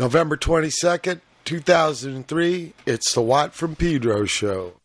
November 22nd, 2003. It's the Watt from Pedro show.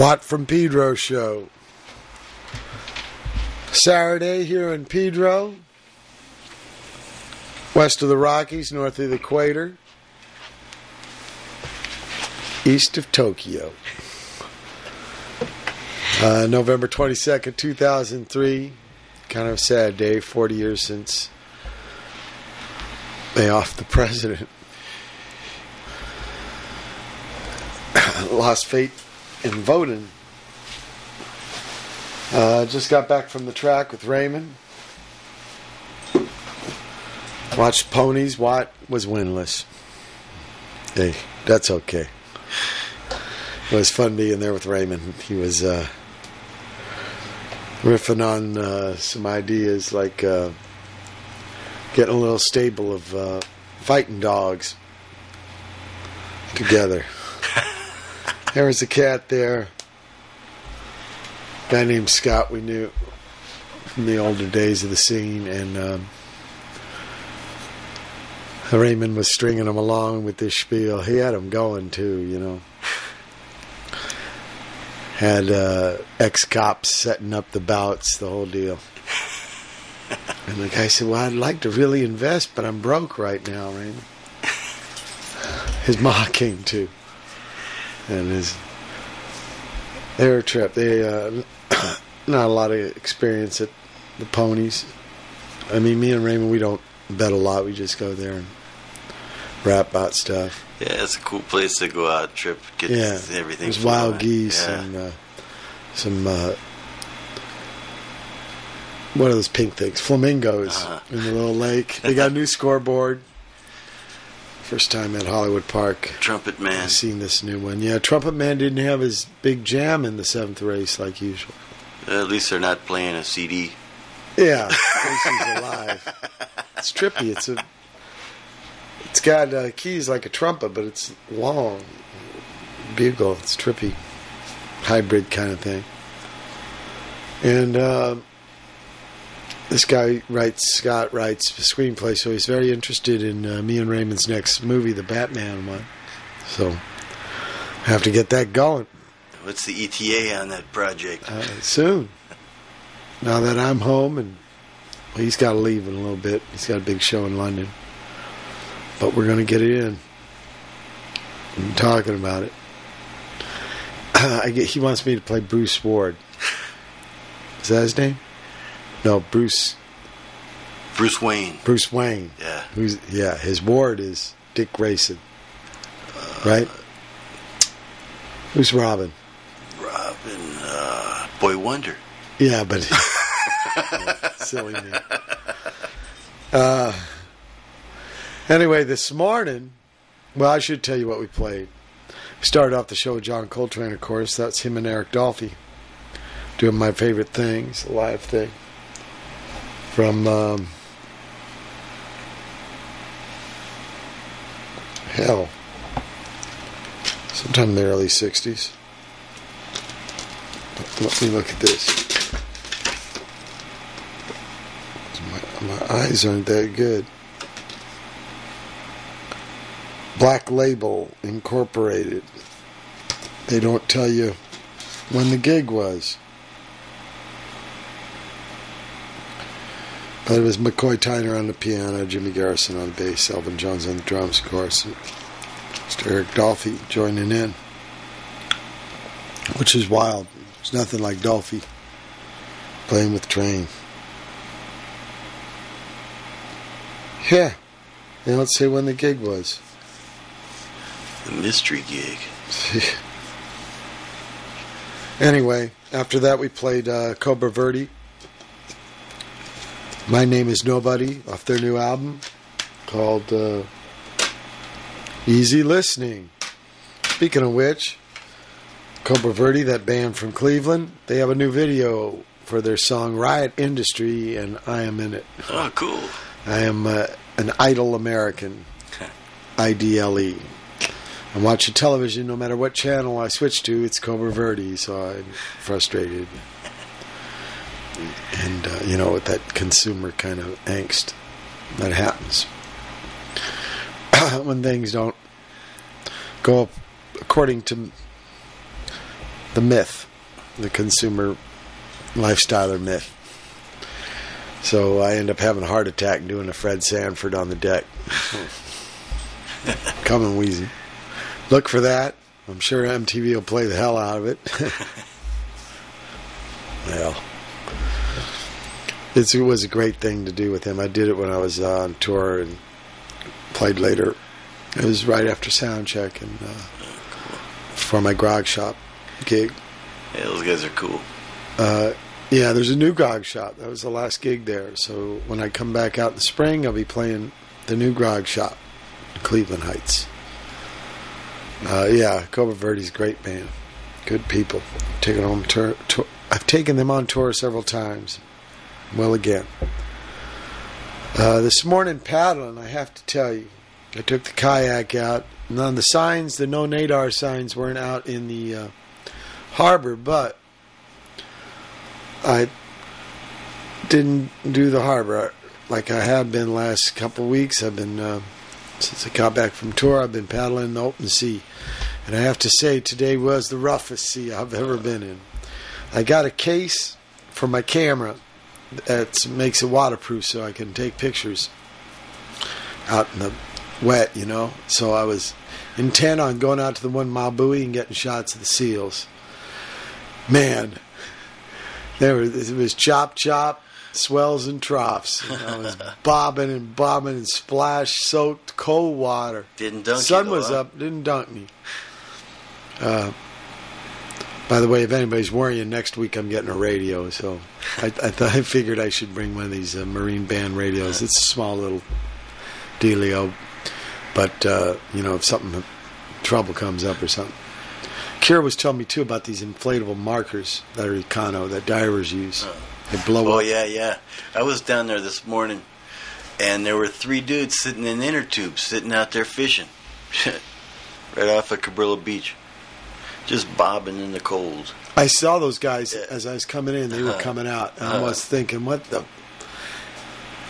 Watt from Pedro show. Saturday here in Pedro, west of the Rockies, north of the equator, east of Tokyo. Uh, November 22nd, 2003. Kind of a sad day, 40 years since they off the president. Lost faith in voting. Uh, just got back from the track with Raymond. Watched ponies. Watt was winless. Hey, that's okay. It was fun being there with Raymond. He was uh, riffing on uh, some ideas like uh, getting a little stable of uh, fighting dogs together. There was a cat there, guy named Scott we knew from the older days of the scene, and um, Raymond was stringing him along with this spiel. He had him going too, you know. Had uh, ex cops setting up the bouts, the whole deal. And the guy said, Well, I'd like to really invest, but I'm broke right now, Raymond. His ma came too. And his air trip, they uh, not a lot of experience at the ponies. I mean, me and Raymond, we don't bet a lot. We just go there and rap about stuff. Yeah, it's a cool place to go out, trip, get Yeah, everything. There's wild geese Yeah. and uh, some uh, what are those pink things? Flamingos Uh-huh. in the little lake. They got a new scoreboard. First time at Hollywood Park. Trumpet Man. I've seen this new one. Yeah, Trumpet Man didn't have his big jam in the seventh race like usual. At least they're not playing a CD. Yeah, alive. It's trippy. It's a. It's got uh, keys like a trumpet, but it's long. Bugle. It's trippy, hybrid kind of thing. And uh, this guy writes. Scott writes the screenplay, so he's very interested in uh, me and Raymond's next movie, the Batman one. So I have to get that going What's the ETA on that project? uh, soon. Now that I'm home and well, he's got to leave in a little bit. He's got a big show in London, but we're going to get it in. I'm talking about it. I get, he wants me to play Bruce Ward. Is that his name? No, Bruce Bruce Wayne. Bruce Wayne. Yeah. Who's yeah? His ward is Dick Grayson, right? Who's Robin? Robin. Uh, Boy Wonder. Yeah, but silly me. Uh, anyway, this morning, well, I should tell you what we played. We started off the show with John Coltrane, of course. That's him and Eric Dolphy doing my favorite things, live thing from um, hell, sometime in the early '60s. Let me look at this. My, my eyes aren't that good. Black Label Incorporated. They don't tell you when the gig was. But it was McCoy Tyner on the piano, Jimmy Garrison on the bass, Elvin Jones on the drums, of course. and Mr. Eric Dolphy joining in. Which is wild. There's nothing like Dolphy playing with Train. Yeah. Now let's say when the gig was. The mystery gig. anyway, after that we played uh, Cobra Verde. My Name is Nobody off their new album called uh, Easy Listening. Speaking of which, Cobra Verde, that band from Cleveland, they have a new video for their song Riot Industry, and I am in it. Oh, cool. I am uh, an idle American. IDLE. I'm watching television no matter what channel I switch to, it's Cobra Verde, so I'm frustrated. And, uh, you know, with that consumer kind of angst that happens when things don't go up according to the myth, the consumer lifestyler myth. So I end up having a heart attack doing a Fred Sanford on the deck. Coming wheezy. Look for that. I'm sure MTV will play the hell out of it. well, it's, it was a great thing to do with him. I did it when I was uh, on tour and played later. It was right after sound check and uh, for my grog shop gig. Yeah, those guys are cool. Uh, yeah, there's a new grog shop. That was the last gig there. So when I come back out in the spring, I'll be playing the new grog shop, Cleveland Heights. Uh, yeah, Cobra Verde's a great band. Good people. Taken on tour, tour, I've taken them on tour several times. Well, again. Uh, this morning paddling, I have to tell you, I took the kayak out. None of the signs, the no nadar signs, weren't out in the uh, harbor, but I didn't do the harbor like I have been last couple of weeks. I've been uh, since I got back from tour. I've been paddling in the open sea, and I have to say today was the roughest sea I've ever been in. I got a case for my camera that makes it waterproof, so I can take pictures out in the wet. You know, so I was intent on going out to the one mile buoy and getting shots of the seals. Man, there was, it was chop chop, swells and troughs. You I was bobbing and bobbing and splash soaked cold water. Didn't dunk you, Sun though, was up, didn't dunk me. Uh, by the way, if anybody's worrying, next week I'm getting a radio, so I, I thought I figured I should bring one of these uh, Marine Band radios. It's a small little dealio, but uh, you know if something trouble comes up or something. Kira was telling me too about these inflatable markers that are Econo that divers use. They blow Oh up. yeah, yeah. I was down there this morning, and there were three dudes sitting in inner tubes, sitting out there fishing, right off of Cabrillo Beach, just bobbing in the cold. I saw those guys Yeah. as I was coming in. They were Uh-huh. coming out, and I Uh-huh. was thinking, "What the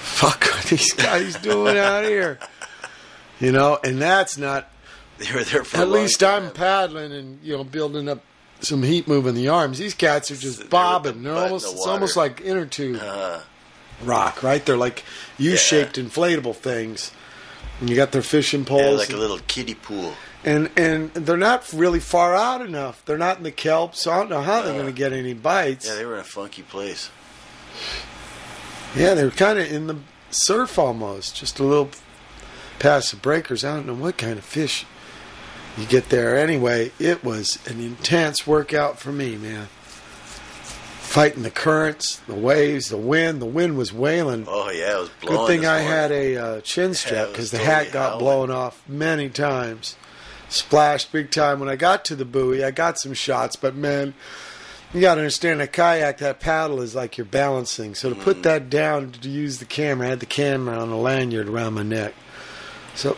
fuck are these guys doing out here?" You know, and that's not. They were there for At least I'm paddling and you know building up some heat moving the arms. These cats are just bobbing. They're almost the it's almost like inner tube Uh, rock, right? They're like U-shaped inflatable things. And you got their fishing yeah, poles, like a little kiddie pool. And and they're not really far out enough. They're not in the kelp, so I don't know how they're Uh, going to get any bites. Yeah, they were in a funky place. Yeah, they were kind of in the surf almost, just a little past the breakers. I don't know what kind of fish you get there. Anyway, it was an intense workout for me, man. Fighting the currents, the waves, the wind. The wind was wailing. Oh yeah, it was blowing. Good thing I morning. had a uh, chin strap because the totally hat got howling. blown off many times. Splashed big time. When I got to the buoy, I got some shots, but man, you got to understand a kayak, that paddle is like you're balancing. So to put that down to use the camera, I had the camera on a lanyard around my neck. So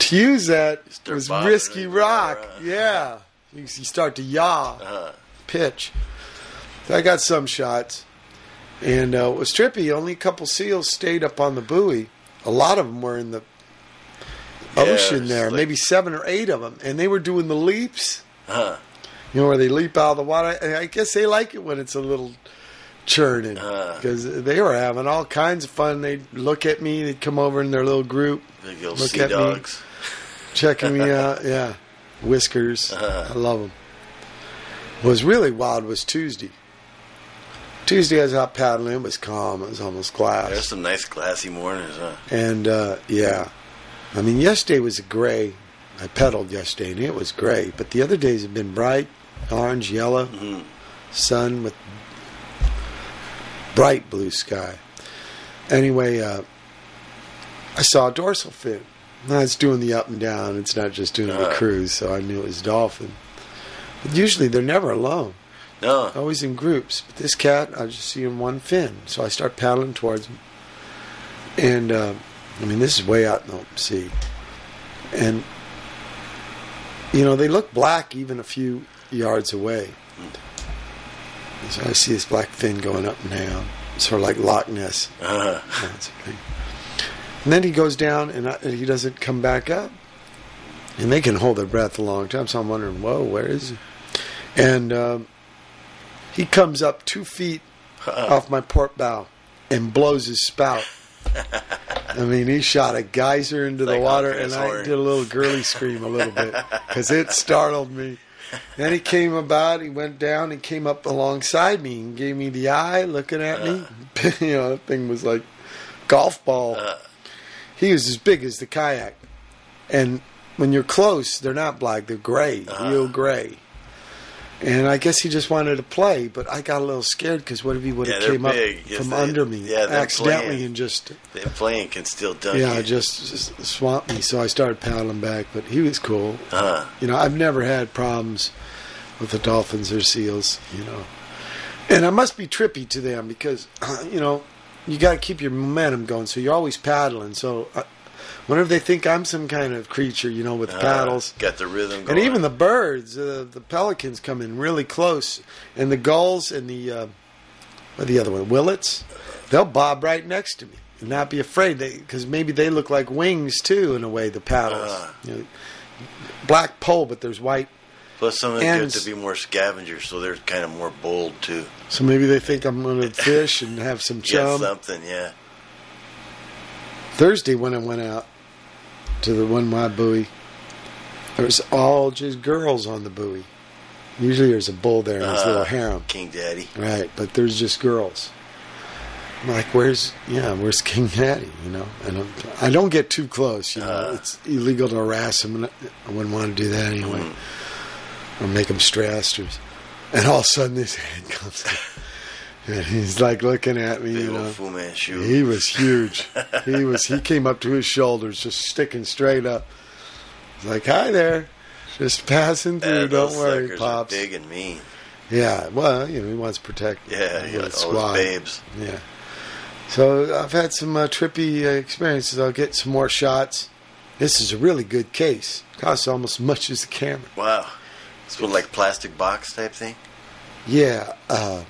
to use that Start was risky rock. Yeah. You, you start to yaw Uh, pitch. So I got some shots, and uh, it was trippy. Only a couple seals stayed up on the buoy. A lot of them were in the ocean there, like- maybe seven or eight of them, and they were doing the leaps. uh, You know where they leap out of the water. And I guess they like it when it's a little churning Uh. because they were having all kinds of fun. They'd look at me. They'd come over in their little group, Look at me. dogs. checking me out. Yeah, whiskers. Uh-huh. I love them. What was really wild was Tuesday. Tuesday I was out paddling. It was calm. It was almost glass. There's some nice glassy mornings, huh? And uh, yeah, I mean, yesterday was a gray. I pedaled yesterday, and it was gray. But the other days have been bright, orange, yellow, hmm sun with bright blue sky. Anyway, uh, I saw a dorsal fin. Now it's doing the up and down. It's not just doing the Uh. cruise, so I knew it was dolphin. But usually they're never alone, No, always in groups. But this cat, I just see him one fin, so I start paddling towards him. And uh, I mean, this is way out in the sea, and you know they look black even a few yards away. So I see this black fin going up and down, sort of like Loch Ness. uh. And then he goes down and, I, and he doesn't come back up. And they can hold their breath a long time. So I'm wondering, whoa, where is he? and um, he comes up two feet off my port bow and blows his spout. I mean, he shot a geyser into the Like water, and I did a little girly scream a little bit because it startled me. Then he came about, he went down, and came up alongside me and gave me the eye, looking at me. you know, the thing was like golf ball. Uh. he was as big as the kayak, and when you're close, they're not black; they're gray, Uh-huh. real gray. And I guess he just wanted to play, but I got a little scared because what if he would have Yeah, came up. Yes, from they- under me yeah, accidentally playing. and just That plane can still dunk yeah, you. just, just swamped me. So I started paddling back, but he was cool. uh, You know, I've never had problems with the dolphins or seals. You know, and I must be trippy to them because you know you got to keep your momentum going. So you're always paddling. So I wonder if they think I'm some kind of creature, you know, with uh, paddles. Got the rhythm going. And even the birds, uh, the pelicans come in really close, and the gulls and the uh, the other one, willets, they'll bob right next to me and not be afraid because maybe they look like wings too in a way. The paddles, Uh. you know, black pole, but there's white. Plus, some of them get to be more scavengers, so they're kind of more bold too. So maybe they think I'm going to fish and have some chum. something, yeah. Thursday when I went out to the one mile buoy, there was all just girls on the buoy. Usually there's a bull there and his Uh, little harem. King Daddy. Right, but there's just girls. I'm like, where's yeah, where's King Daddy, You know, and I'm, I don't get too close. You know, Uh. it's illegal to harass him, and I wouldn't want to do that anyway, Mm. or make him stressed. Or, and all of a sudden, this hand comes, and he's like looking at me. Big You know, Fu Manchu. he was huge. he was. He came up to his shoulders, just sticking straight up. He's like, "Hi there." Just passing through. those Don't worry, pops. Big and mean. Yeah, well, you know, he wants to protect. Yeah, yeah, all squad. those babes. Yeah. So I've had some uh, trippy uh, experiences. I'll get some more shots. This is a really good case. Costs almost as much as the camera. Wow. It's one like plastic box type thing. Yeah, uh,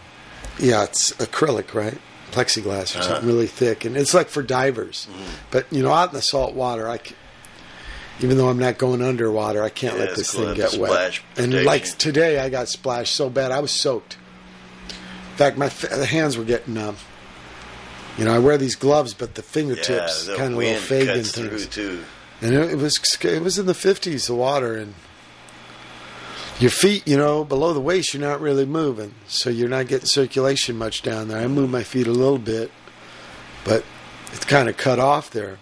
yeah, it's acrylic, right? Plexiglass or Uh-huh. something really thick, and it's like for divers. Mm-hmm. But you know, out in the salt water, I c- even though I'm not going underwater, I can't Yeah, let this cool thing get wet. And like today, I got splashed so bad, I was soaked. In fact, my f- the hands were getting numb. You know, I wear these gloves, but the fingertips yeah, the kind of little Fagan things. through too. And it, it was it was in the fifties, the water, and your feet, you know, below the waist, you're not really moving, so you're not getting circulation much down there. I move my feet a little bit, but it's kind of cut off there.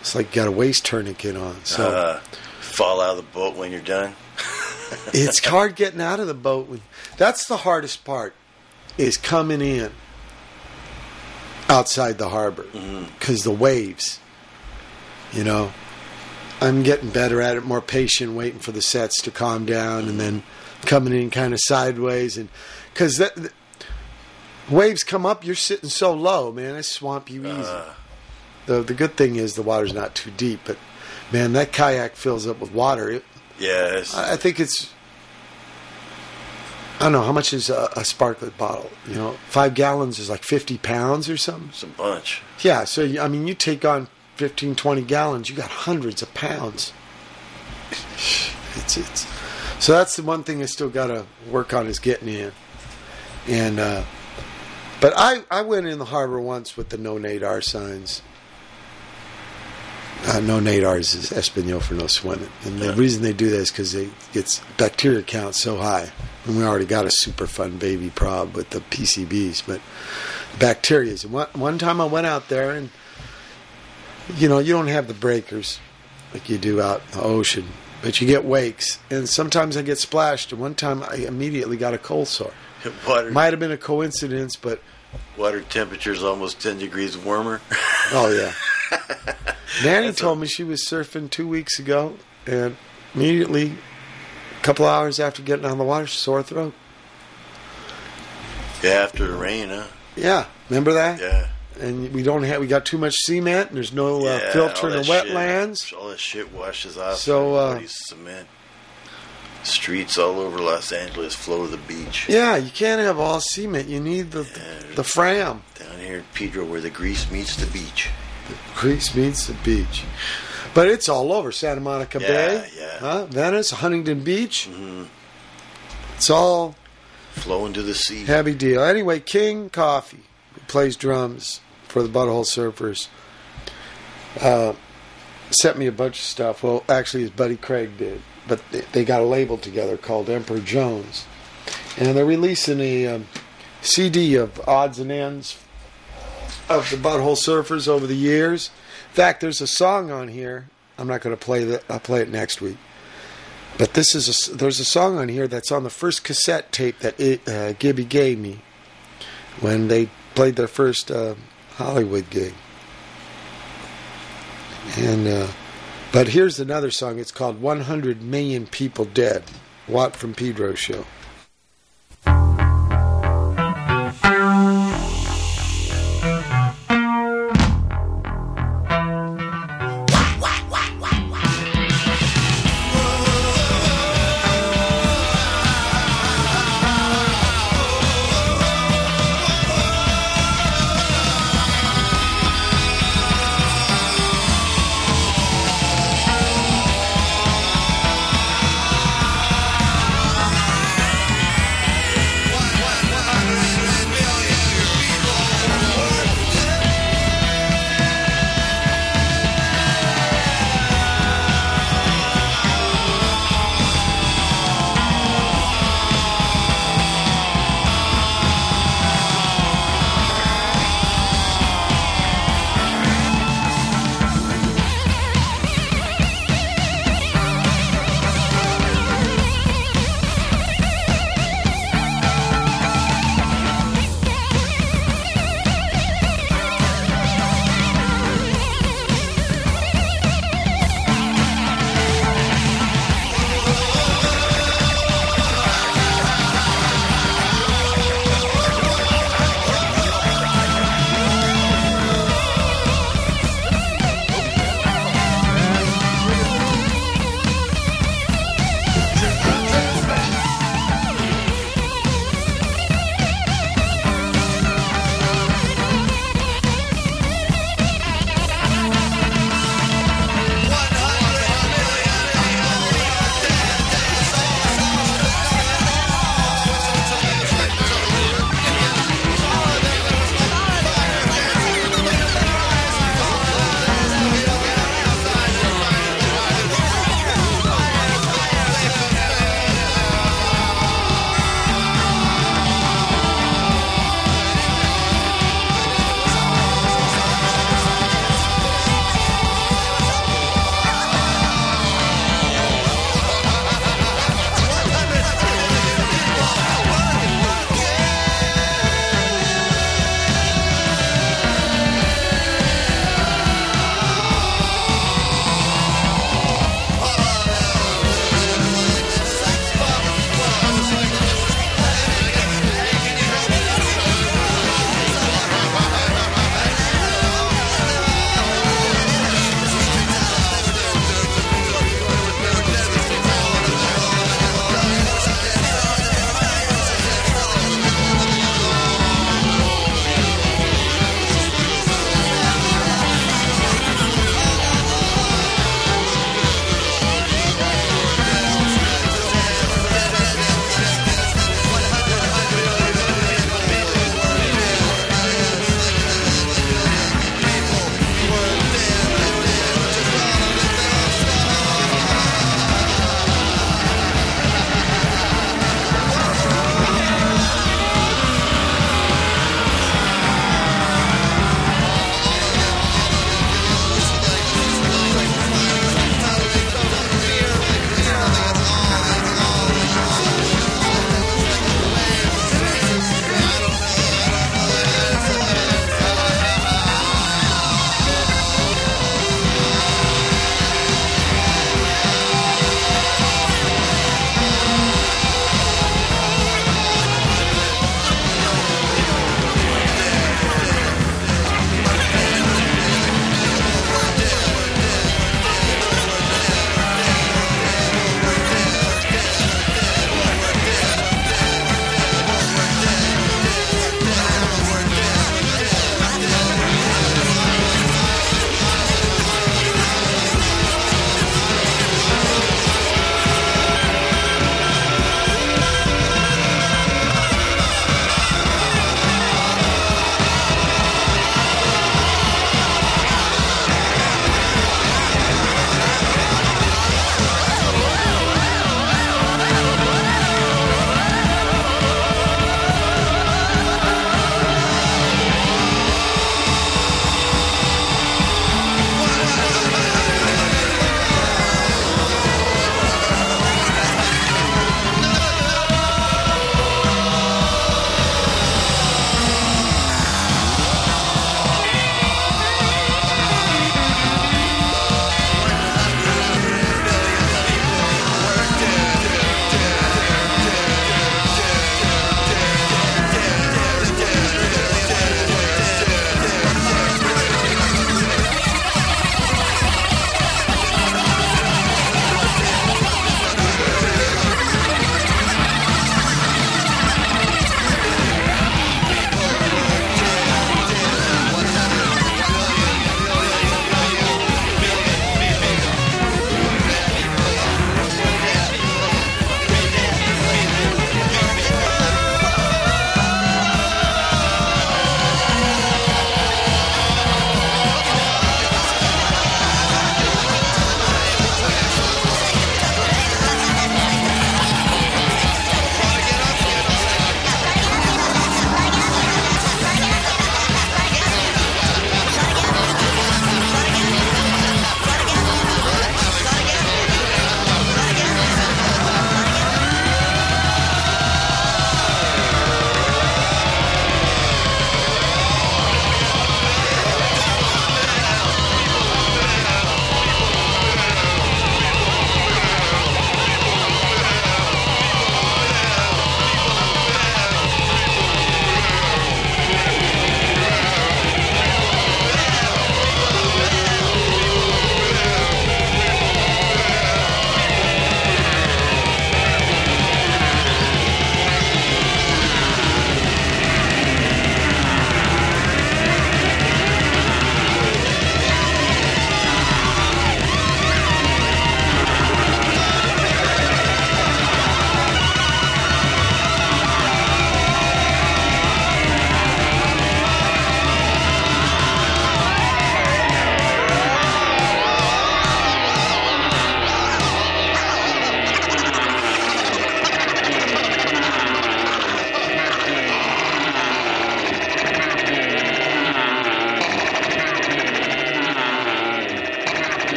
It's like you got a waist tourniquet on, so Uh, fall out of the boat when you're done. it's hard getting out of the boat. When, that's the hardest part, is coming in outside the harbor because the waves. You know, I'm getting better at it, more patient, waiting for the sets to calm down, and then coming in kind of sideways, and because that. the- Waves come up, you're sitting so low, man. They swamp you easy. Uh, the the good thing is the water's not too deep, but man, that kayak fills up with water. It, it's, I I think it's. I don't know how much is a, a sparklet bottle. You know, five gallons is like fifty pounds or something. it's a bunch. Yeah, so I mean, you take on 15, 20 gallons, you got hundreds of pounds. It's it's. So that's the one thing I still got to work on is getting in, and. uh but I, I went in the harbor once with the no nadar signs. Uh, no nadars is Espanol for no swimming, and the Yeah. reason they do that is because it gets bacteria count so high, and we already got a Superfund baby prob with the PCBs, but bacteria. One one time I went out there, and you know you don't have the breakers like you do out in the ocean, but you get wakes, and sometimes I get splashed. And one time I immediately got a cold sore. Water Might have been a coincidence, but water temperature's almost ten degrees warmer. oh yeah. Nanny That's a- told me she was surfing two weeks ago, and immediately, a couple hours after getting on the water, sore throat. yeah, after the rain, huh? Yeah, remember that? Yeah. And we don't have we got too much cement, and there's no uh, filter in the wetlands. Shit, all that shit washes off. So, uh, cement. Streets all over Los Angeles flow to the beach. Yeah, you can't have all cement. You need the Yeah. the fram. Down here in Pedro, where the grease meets the beach. The grease meets the beach. But it's all over Santa Monica Yeah, Bay, yeah. huh? Venice, Huntington Beach. hmm It's all Flowing to the sea. heavy deal. Anyway, King Coffey, plays drums for the Butthole Surfers, uh, sent me a bunch of stuff. Well, actually, his buddy Craig did, but they- got a label together called Emperor Jones, and they're releasing a um, CD of odds and ends of the Butthole Surfers over the years. In fact, there's a song on here. I'm not going to play that. I'll play it next week. But this is a there's a song on here that's on the first cassette tape that it, uh, Gibby gave me when they played their first uh, Hollywood gig. And uh, but here's another song. It's called 100 Million People Dead. Watt from Pedro Show.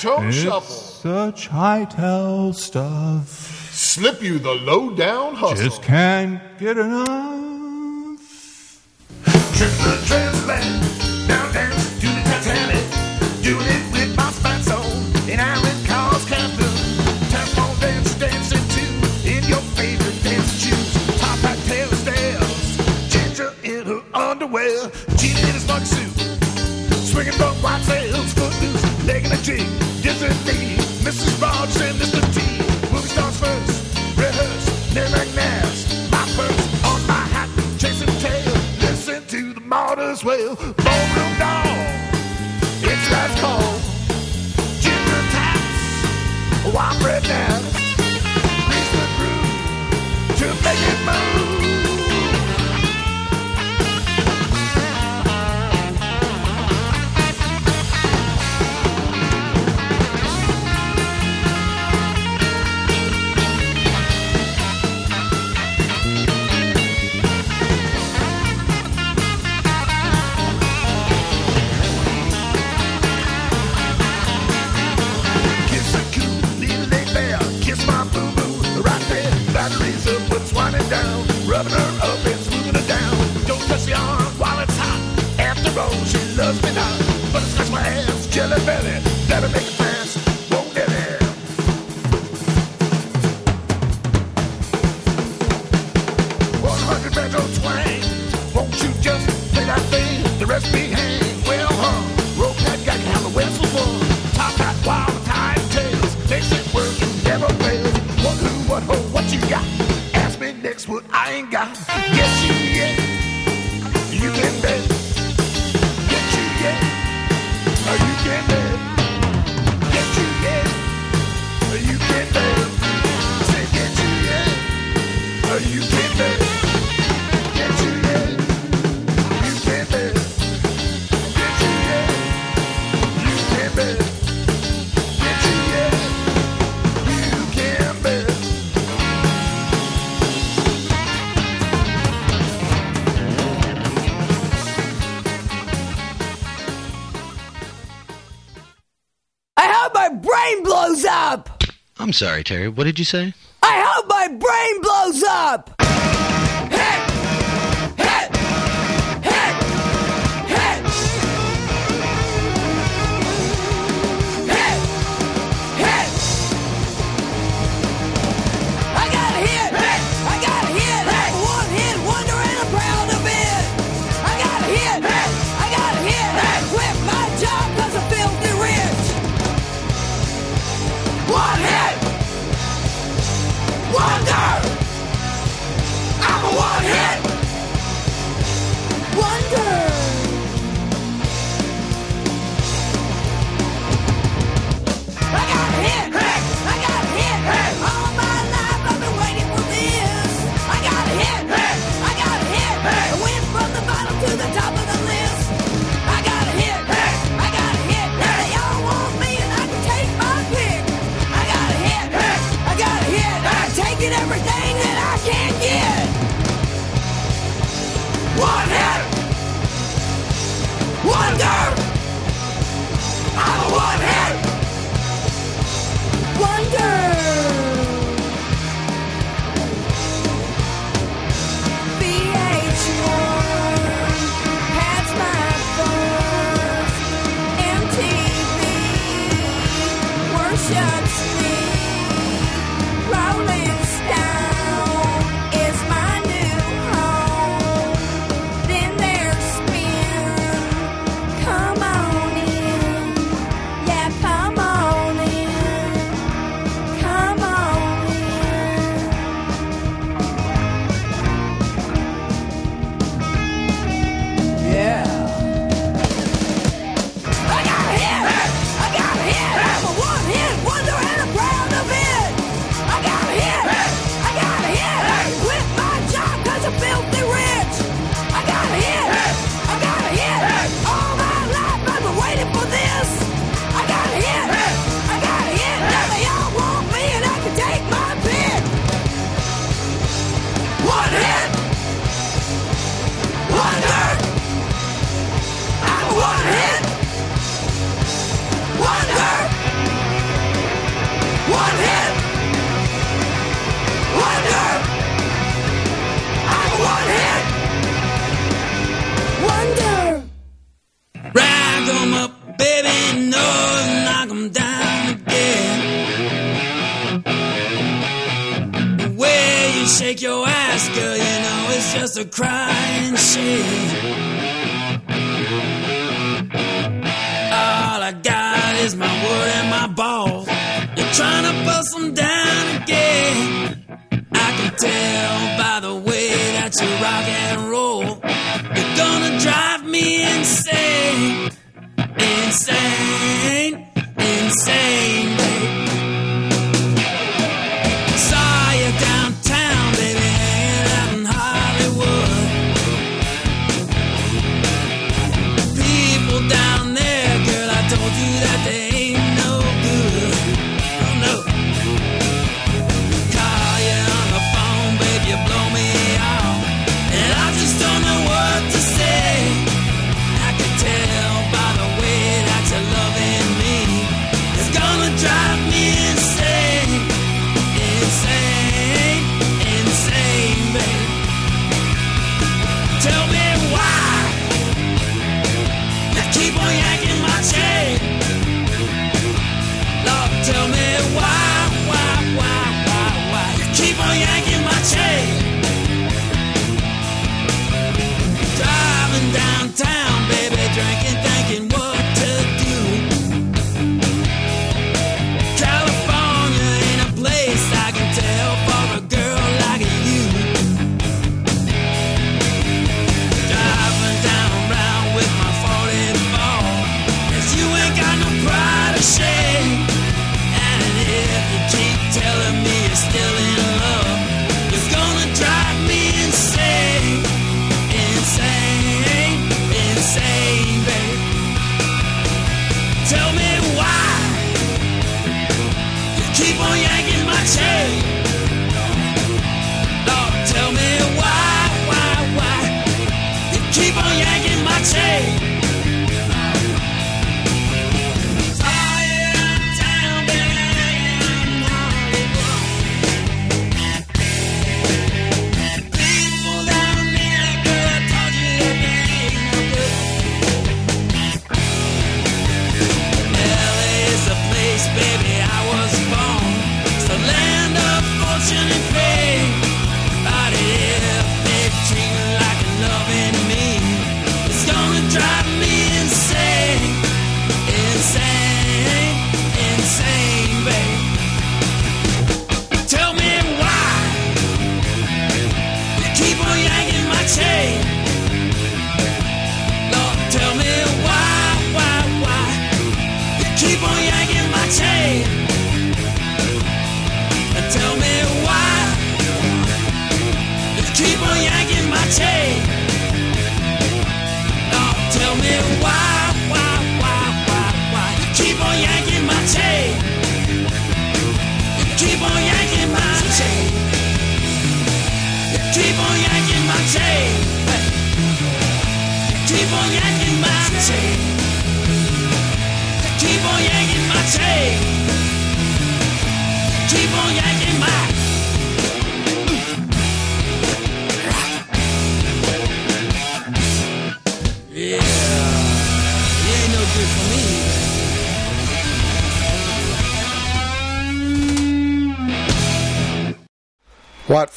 toe it's. Such high-tell stuff. Slip you the low-down hustle. Just can't get enough. sorry, Terry. What did you say?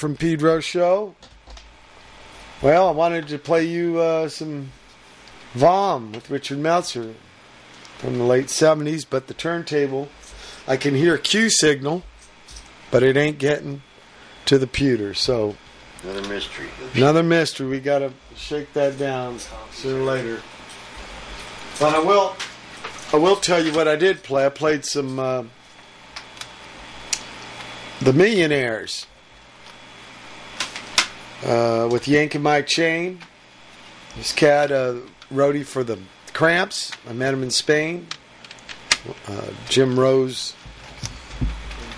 From Pedro Show? Well, I wanted to play you uh, some Vom with Richard Meltzer from the late 70s, but the turntable, I can hear a cue signal, but it ain't getting to the pewter. So, Another mystery. another mystery. We got to shake that down sooner or later. But I will, I will tell you what I did play. I played some uh, The Millionaires uh, with Yanking My Chain. This cat, uh, roadie for the Cramps. I met him in Spain. Uh, Jim Rose,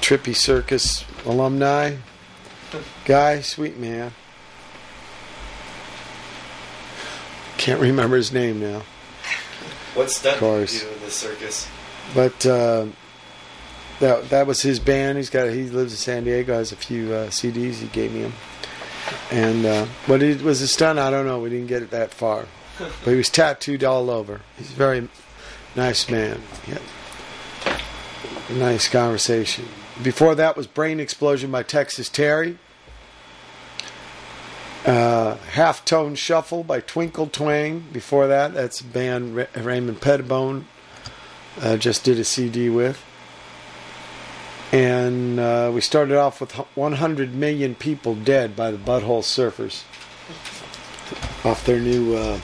Trippy Circus alumni guy, sweet man. Can't remember his name now. What stunt did you do in the circus? But uh, that that was his band. He's got he lives in San Diego. Has a few uh, CDs. He gave me them. And uh, what it was a stunt, I don't know. We didn't get it that far. But he was tattooed all over. He's a very nice man. Nice conversation. Before that was Brain Explosion by Texas Terri. Uh, Half Tone Shuffle by Twinkle Twang. Before that, that's band Ra- Raymond Pettibon uh, just did a CD with. And uh, we started off with 100 Million People Dead by the Butthole Surfers off their new uh,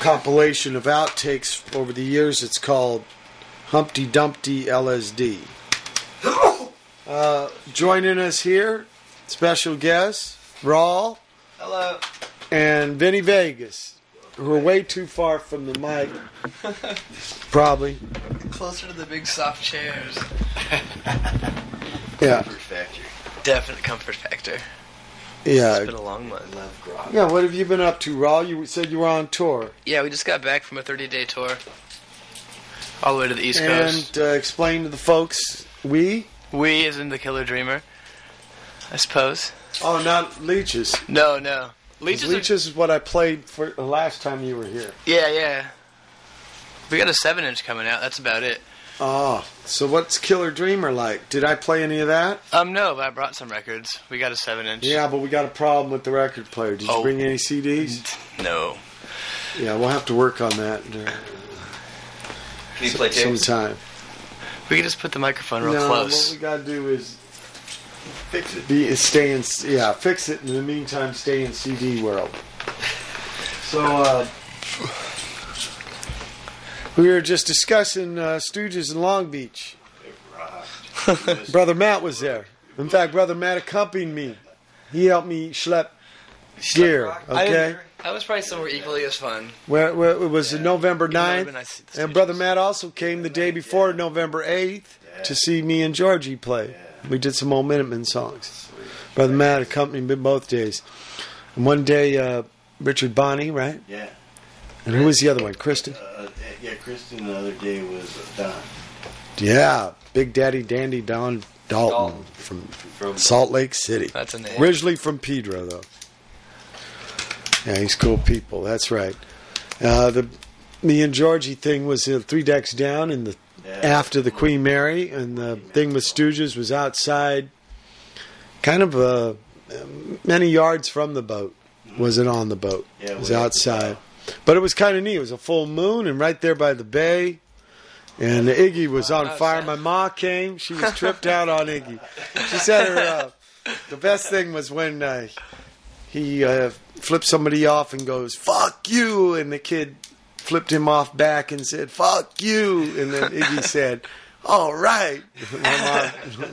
compilation of outtakes over the years. It's called Humpty Dumpty LSD. Uh, joining us here, special guest, Rawl Hello. and Vinny Vegas, who are way too far from the mic. Probably. Closer to the big soft chairs. Yeah. Comfort factor. Definite comfort factor. Yeah. It's been a long month. Love grog. Yeah, what have you been up to, Rawl? You said you were on tour. Yeah, we just got back from a 30 day tour. All the way to the East Coast. And uh, explain to the folks, we? We, is in the Killer Dreamer, I suppose. Oh, not Leeches. No, no. Leeches. are- Leeches is what I played for the last time you were here. yeah, yeah. We got a 7 inch coming out. That's about it. Oh, so what's Killer Dreamer like? Did I play any of that? Um, no, but I brought some records. We got a 7 inch. Yeah, but we got a problem with the record player. Did you Oh. bring any CDs? No. Yeah, we'll have to work on that uh, Can you play tapes? sometime. We can just put the microphone real no, close. what we gotta do is Fix it. be stay in yeah fix it. In the meantime, stay in CD world. So uh, we were just discussing uh, Stooges in Long Beach. Brother Matt was there. In fact, Brother Matt accompanied me. He helped me schlep gear. Okay, didn't- That was probably somewhere equally as fun. where, where it was November Even 9th. nice to see the And Brother Matt also came the day before November 8th to see me and Georgie play. We did some old Minutemen songs. Brother Matt accompanied me both days. And one day, uh, Richard Bonney, right? Yeah. And who was the other one? Kristen? Uh, yeah, Kristen the other day was Don. Yeah, Big Daddy Dandy Don Dalton, Dalton. from From Salt Lake City. That's a name. Originally from Pedro, though. Yeah, he's cool people. That's right. Uh, the me and Georgie thing was uh, three decks down in the. After the Queen Mary, and the thing with Stooges was outside, kind of uh, many yards from the boat. Was it on the boat? Yeah, it was way up the outside, but it was kind of neat. It was a full moon, and right there by the bay. And Iggy was on fire. My ma came. She was tripped out on Iggy. She said her uh, the best thing was when uh, he uh, flipped somebody off and goes "fuck you," and the kid flipped him off back and said "fuck you," and then Iggy said, "All right." My mom,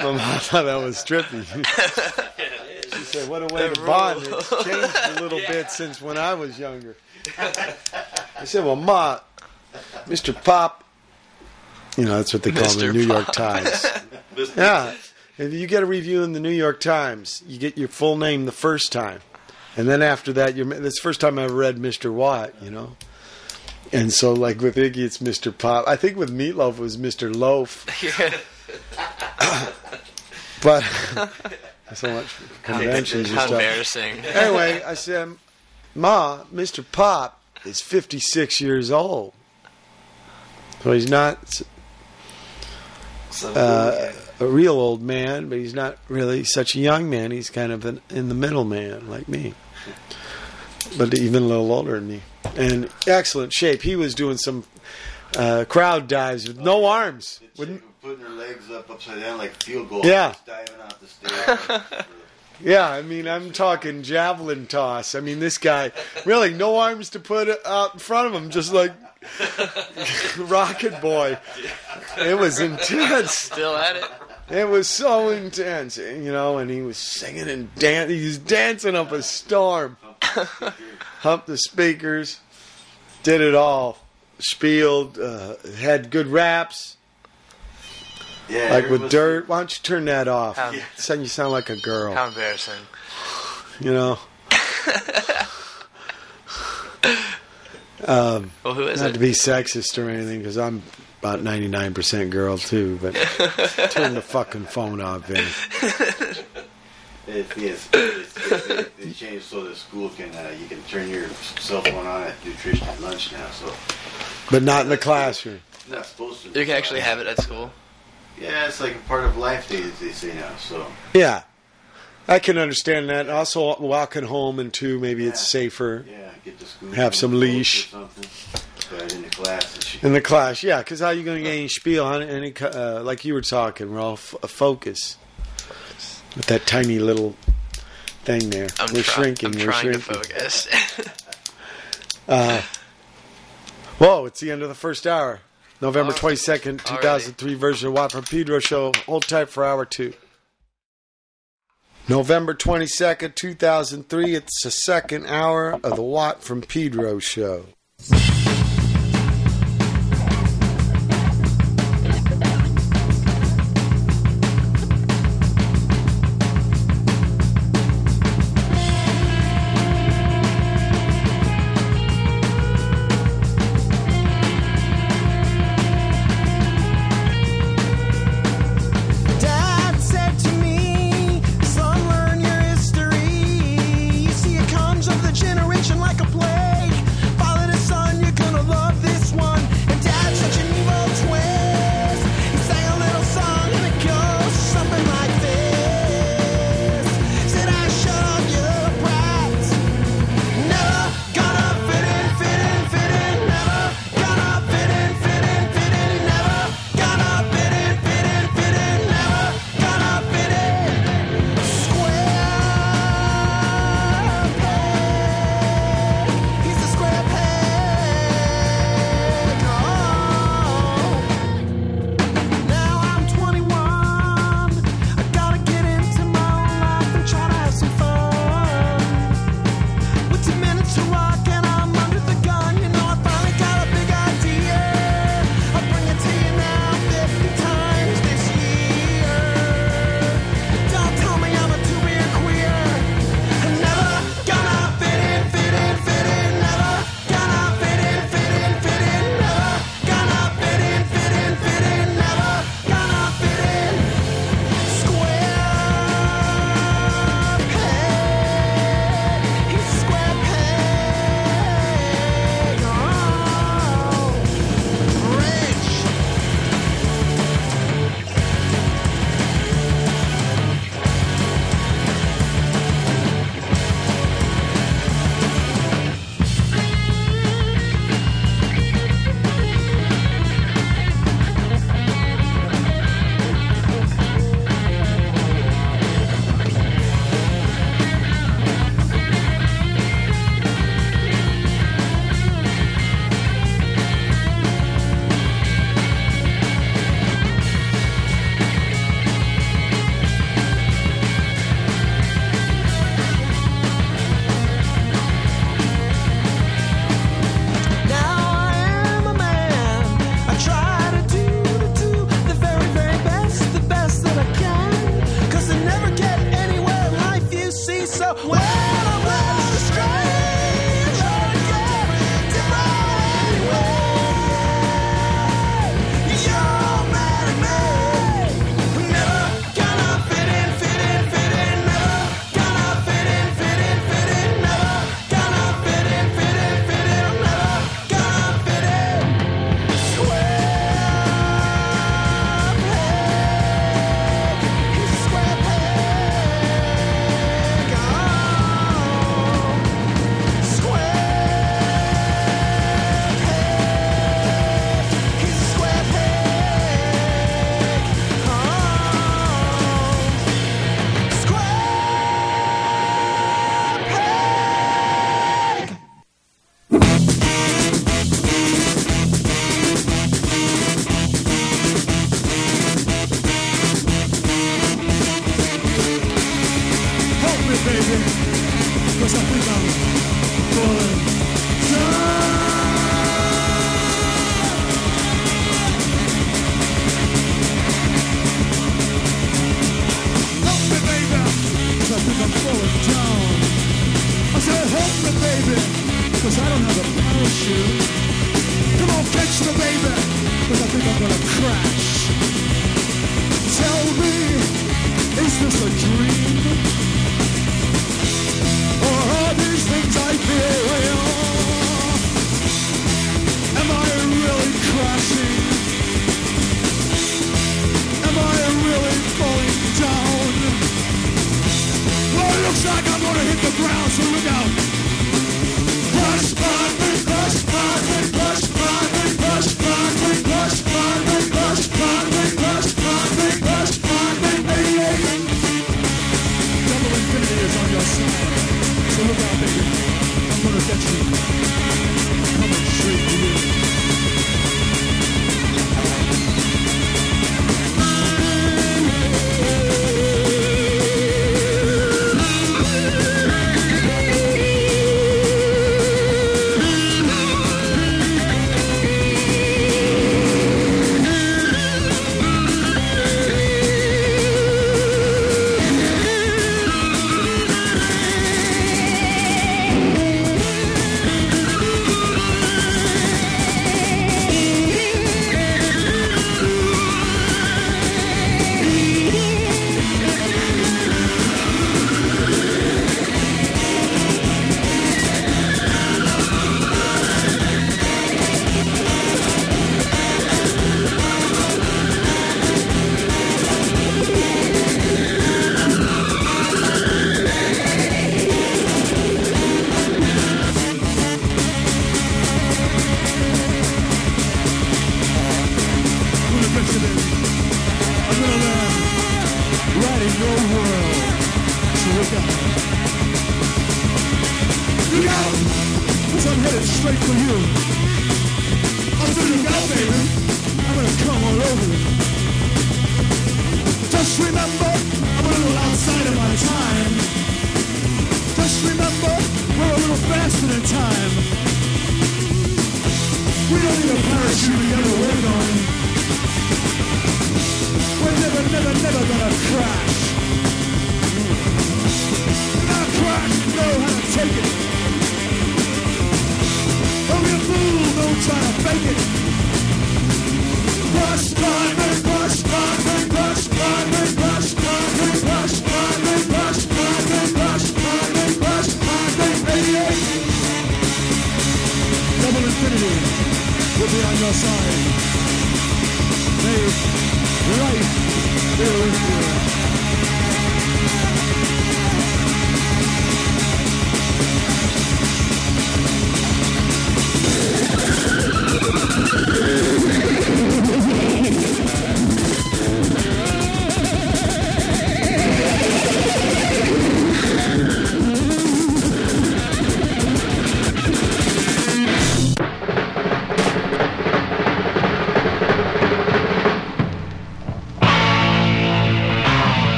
my mom thought that was trippy. she said, "What a way to bond! It's changed a little bit since when I was younger." I said, "Well, Ma, Mr. Pop." You know, that's what they call Mr. the New Pop. York Times. Yeah. If you get a review in the New York Times, you get your full name the first time. And then after that, you're, that's the first time I ever read Mr. Watt, you know? And so, like with Iggy, it's Mr. Pop. I think with Meatloaf, it was Mr. Loaf. But so much conventions How embarrassing. Anyway, I said, Ma, Mr. Pop is 56 years old. So he's not uh, a real old man, but he's not really such a young man. He's kind of an in the middle man like me, but even a little older than me. And excellent shape. He was doing some uh, crowd dives with no arms. With, putting her legs up upside down like field goal. Yeah. Just diving off the stage. yeah, I mean, I'm talking javelin toss. I mean, this guy really no arms to put out in front of him, just like Rocket Boy. It was intense. Still at it. It was so intense, you know, and he was singing and dancing. He was dancing up a storm. Humped the speakers, did it all. Spieled, uh, had good raps, yeah, like with dirt. Why don't you turn that off? How- Son, you sound like a girl, How embarrassing. you know. Um, Well, who is not it? to be sexist or anything, because I'm about 99% girl too, but turn the fucking phone off, Vinny. It's, it's, it's, it's, changed so the school can uh, you can turn your cell phone on at nutrition at lunch now. So, but not in the classroom. Not supposed to. You can actually have it at school. Yeah, it's like a part of life. They they say now. So yeah. I can understand that. Also, walking home and two, maybe yeah. it's safer. Yeah, get to school. Have some leash. In the class, in the class, yeah. Because how you going to get any spiel on any uh, like you were talking, Ralph? Uh, focus. With that tiny little thing there. I'm we're try- shrinking. I'm we're trying shrinking. to focus. uh, whoa, it's the end of the first hour. November oh, twenty second, two thousand three version of Watt from Pedro Show. Hold tight for hour two. November twenty second, two thousand three. It's the second hour of the Watt from Pedro Show. Crash. Know how to take it. A fool, don't try to fake it. Crush, diamond, crush, diamond, crush, diamond, crush, diamond, crush, diamond, crush, diamond, crush, diamond, crush, diamond, 88. Double infinity will be on your side. May life Thank you.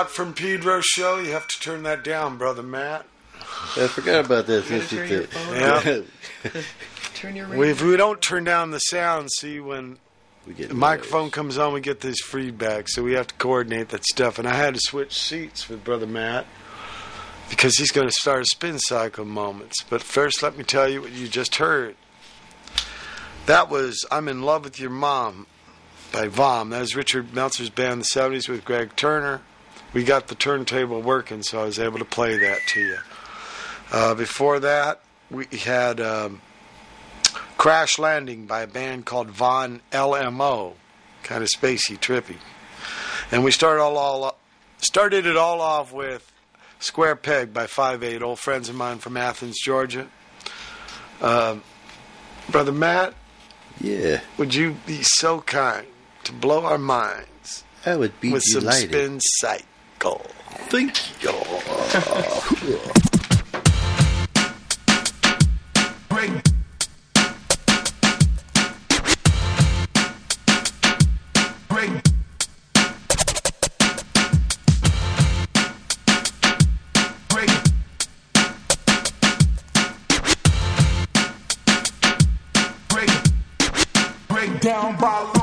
Watt from Pedro show. You have to turn that down, brother Matt. I forgot about that. You gotta turn your Yeah. Turn your We, radio. if we don't turn down the sound, see when we get the microphone comes on, we get this feedback. So we have to coordinate that stuff. And I had to switch seats with brother Matt because he's going to start a spin cycle moments. But first, let me tell you what you just heard. That was "I'm in Love with Your Mom" by Vom. That was Richard Meltzer's band, in the '70s, with Greg Turner. We got the turntable working, so I was able to play that to you. Uh, before that, we had um, Crash Landing by a band called Von LMO. Kind of spacey, trippy. And we started all, all started it all off with Square Peg by Five Eight, old friends of mine from Athens, Georgia. Um Brother Matt, Yeah, would you be so kind to blow our minds I would be with some delighted. spin cycle? Thank. Break down by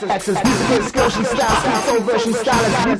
Texas, Texas, girl, she style, style, so version style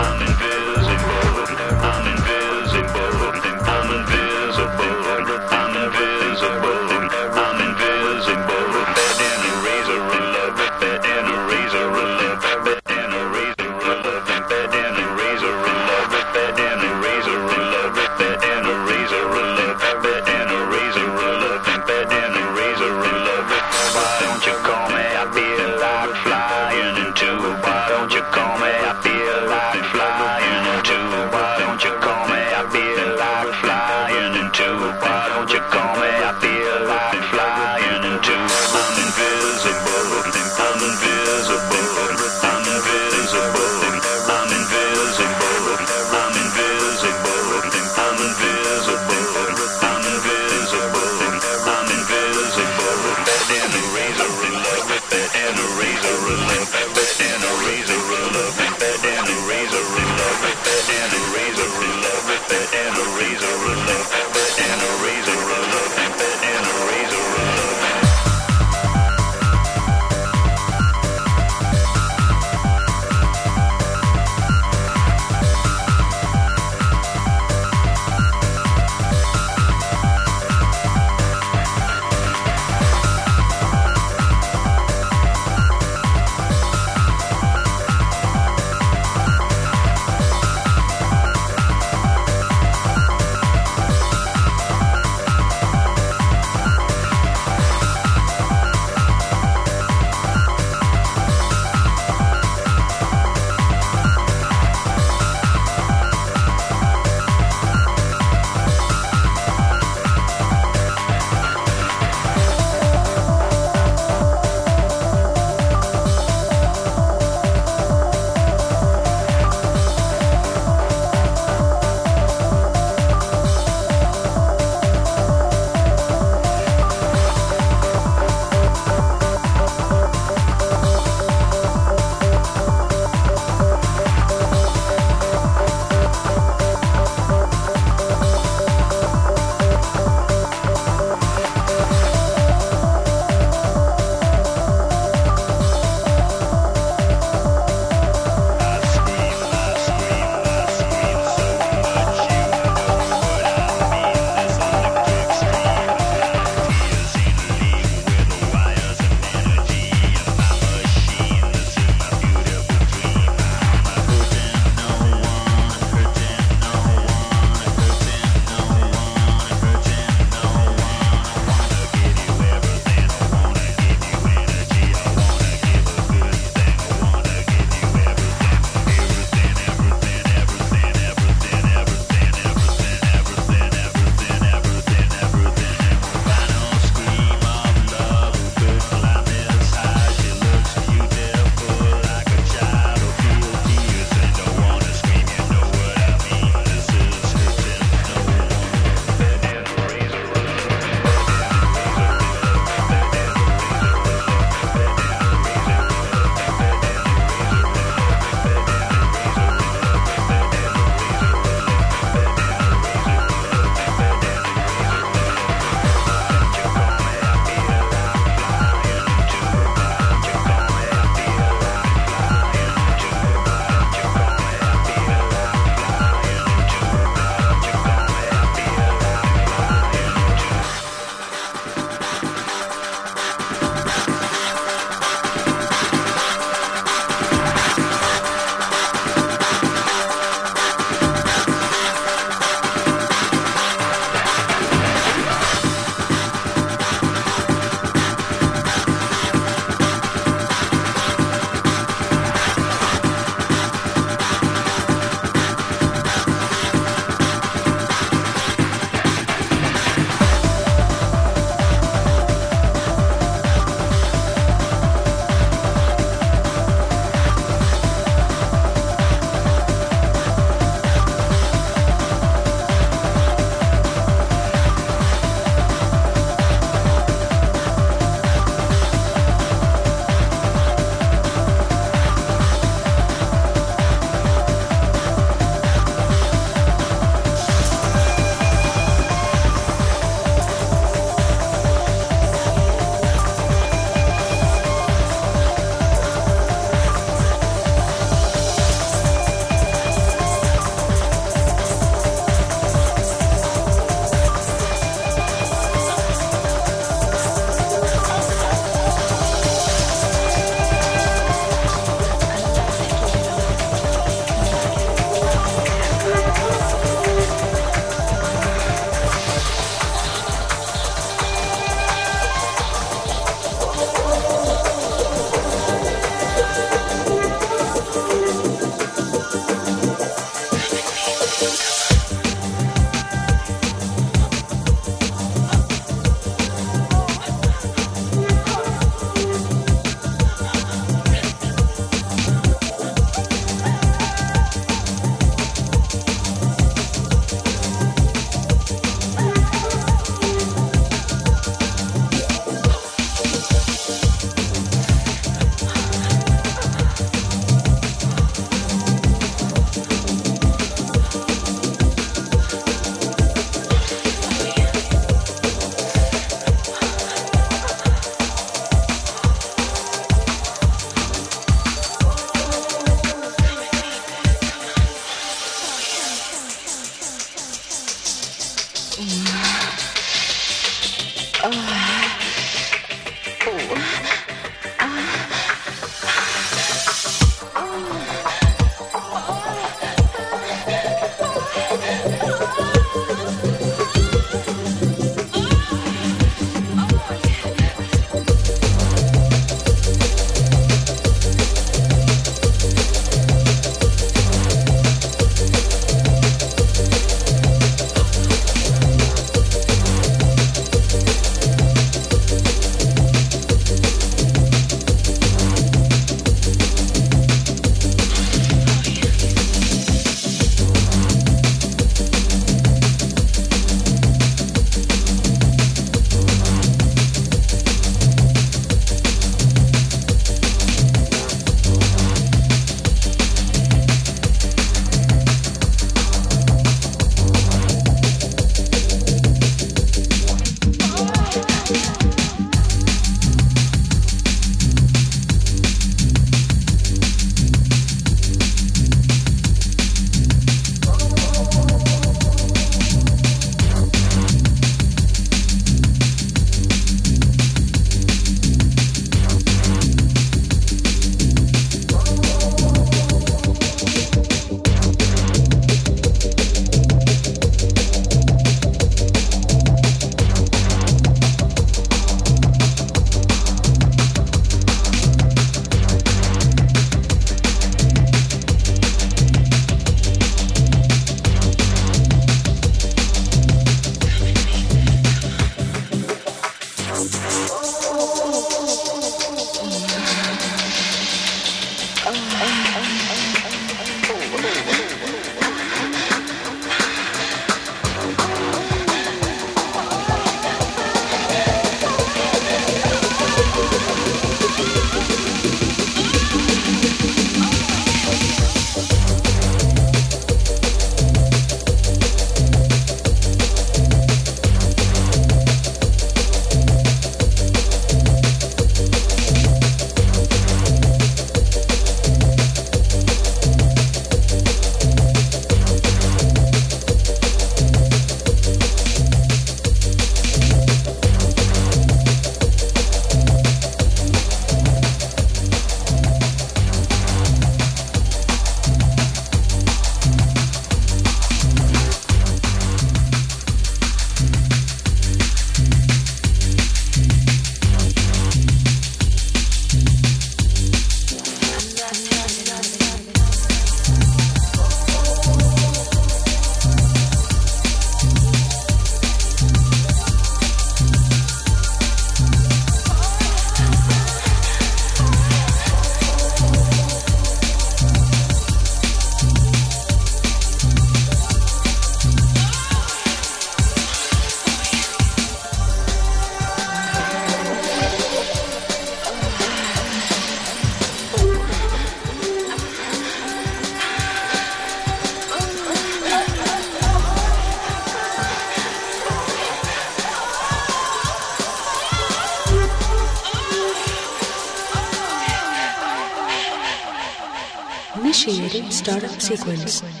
startup sequence.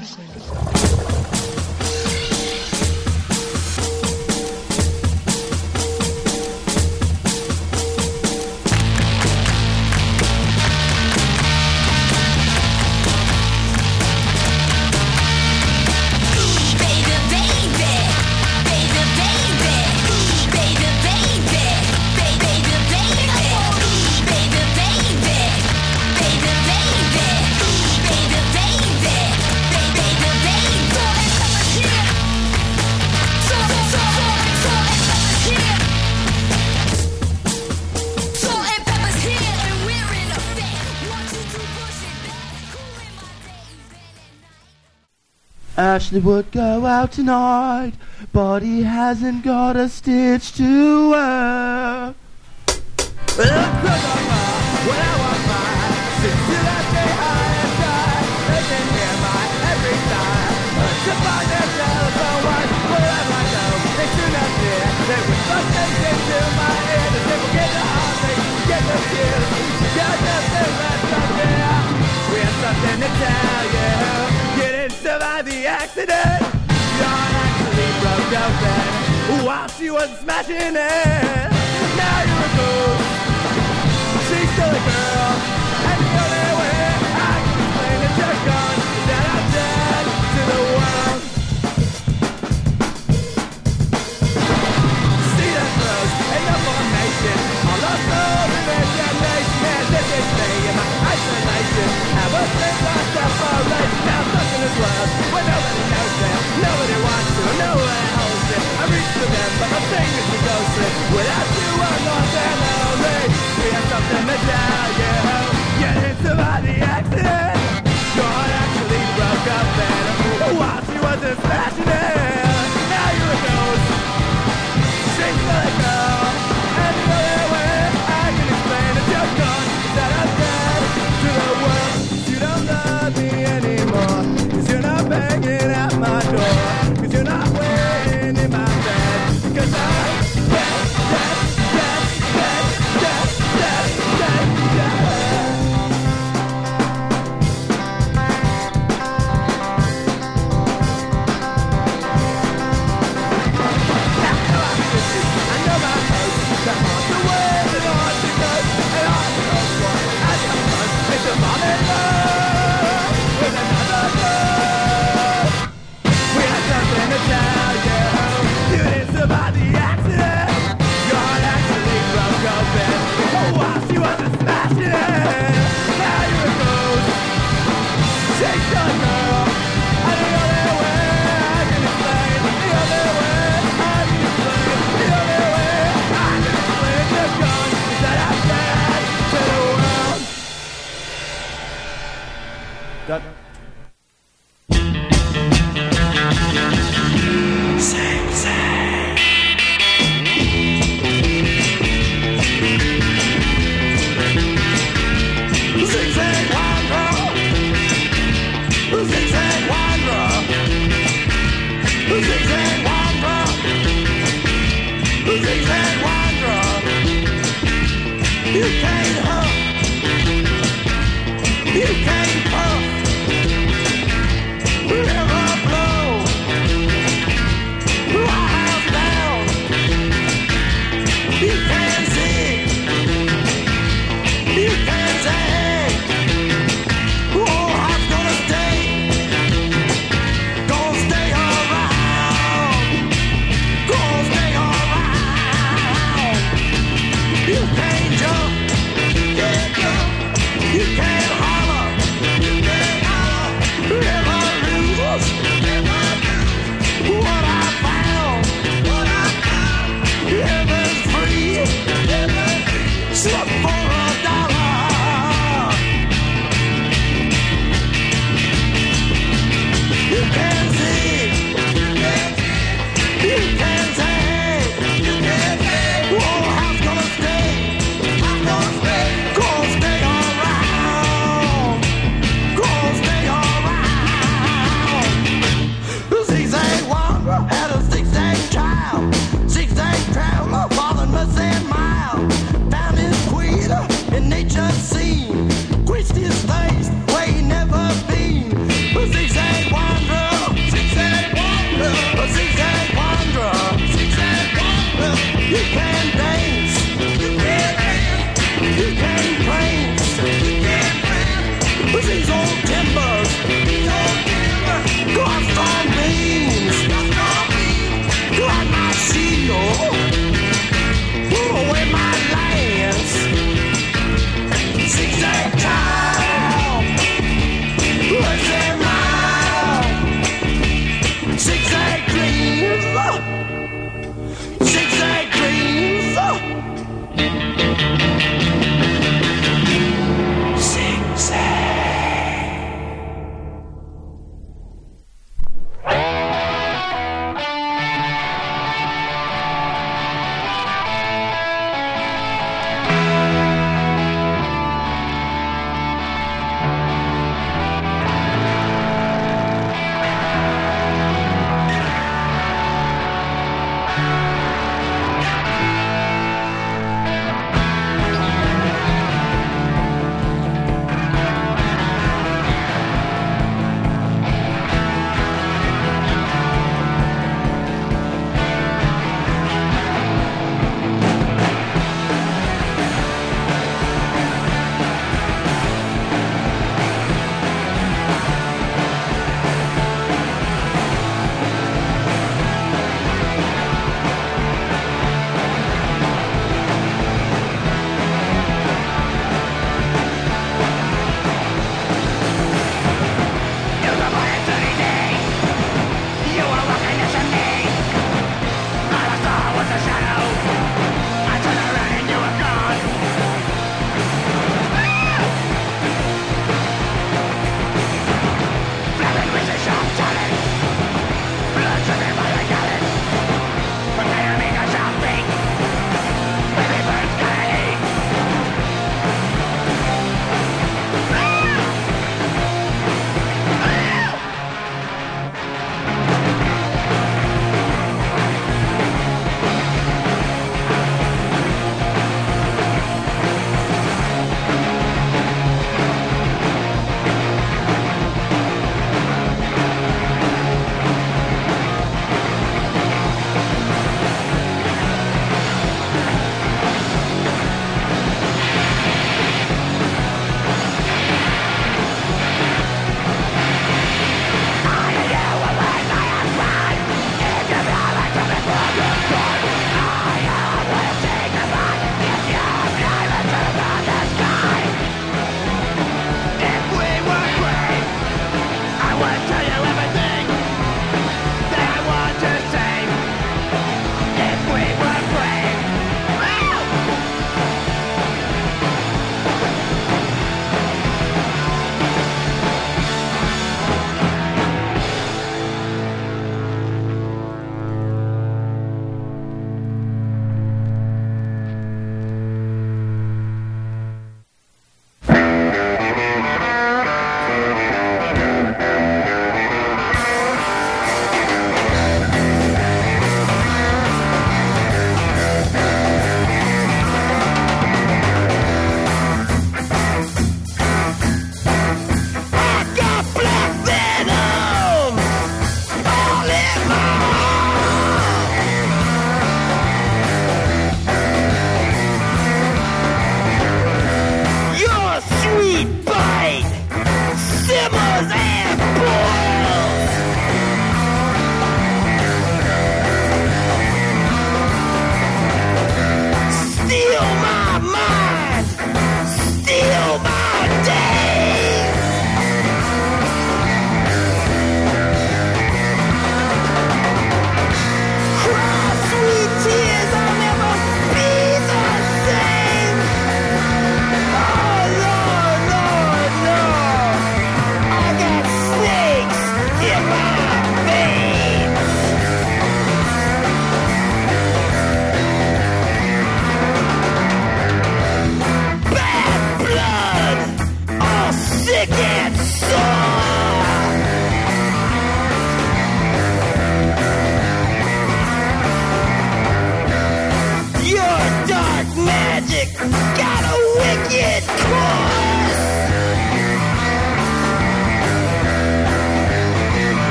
Ashley would go out tonight, but he hasn't got a stitch to wear. You can't huff. You can't puff.